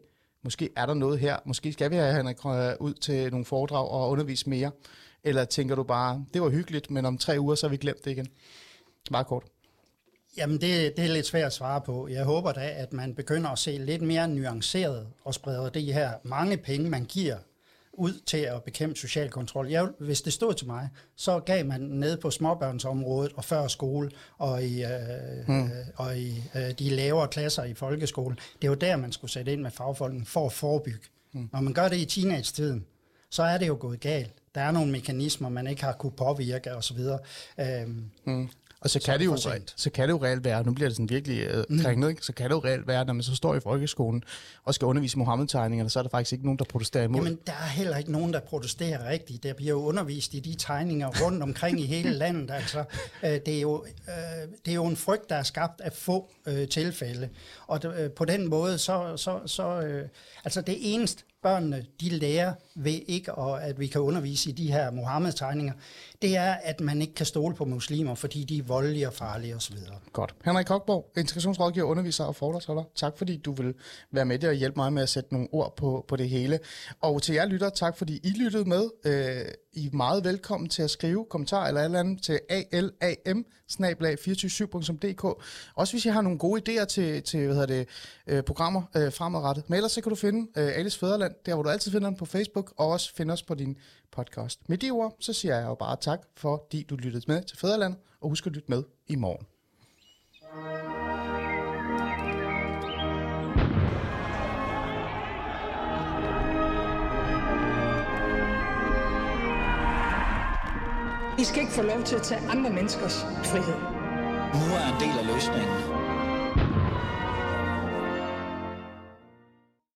[SPEAKER 4] måske er der noget her. Måske skal vi have Henrik øh, ud til nogle foredrag og undervise mere. Eller tænker du bare, det var hyggeligt, men om tre uger, så har vi glemt det igen? Meget kort.
[SPEAKER 6] Jamen, det, det er lidt svært at svare på. Jeg håber da, at man begynder at se lidt mere nuanceret og spreder de her mange penge, man giver ud til at bekæmpe social kontrol. Jeg, hvis det stod til mig, så gav man ned på småbørnsområdet og før skole og i, øh, øh, og i øh, de lavere klasser i folkeskolen. Det var der, man skulle sætte ind med fagfolken for at forebygge. Hmm. Når man gør det i teenage-tiden, så er det jo gået galt. Der er nogle mekanismer, man ikke har kunne påvirke osv. Øhm,
[SPEAKER 4] Mm. Og så
[SPEAKER 6] Så
[SPEAKER 4] kan, det jo, så kan det jo reelt være, nu bliver det sådan virkelig øh, kringlet, ikke? så kan det jo reelt være, når man så står i folkeskolen og skal undervise Mohammed-tegningerne, så er der faktisk ikke nogen, der protesterer imod.
[SPEAKER 6] Jamen, der er heller ikke nogen, der protesterer rigtigt. Der bliver jo undervist i de tegninger rundt omkring i hele landet. Altså, øh, det, er jo, øh, det er jo en frygt, der er skabt af få øh, tilfælde. Og øh, på den måde, så... så, så øh, altså, det eneste børnene, de lærer ved ikke, og at vi kan undervise i de her Mohammed-tegninger, det er, at man ikke kan stole på muslimer, fordi de er voldelige og farlige osv.
[SPEAKER 4] Godt. Henrik Kokborg, integrationsrådgiver, underviser og foredragsholder. Tak fordi du vil være med der og hjælpe mig med at sætte nogle ord på, på det hele. Og til jer lytter, tak fordi I lyttede med. Øh, I er meget velkommen til at skrive kommentarer eller alt eller andet til alam 247dk Også hvis I har nogle gode idéer til, til hvad hedder det, øh, programmer øh, fremadrettet. Men ellers så kan du finde øh, Alice Fæderland, der hvor du altid finder den på Facebook, og også finde os på din podcast. Med de ord, så siger jeg jo bare tak, fordi du lyttede med til Fæderland, og husk at lytte med i morgen.
[SPEAKER 1] I skal ikke få lov til at tage andre menneskers frihed.
[SPEAKER 2] Nu er en del af løsningen.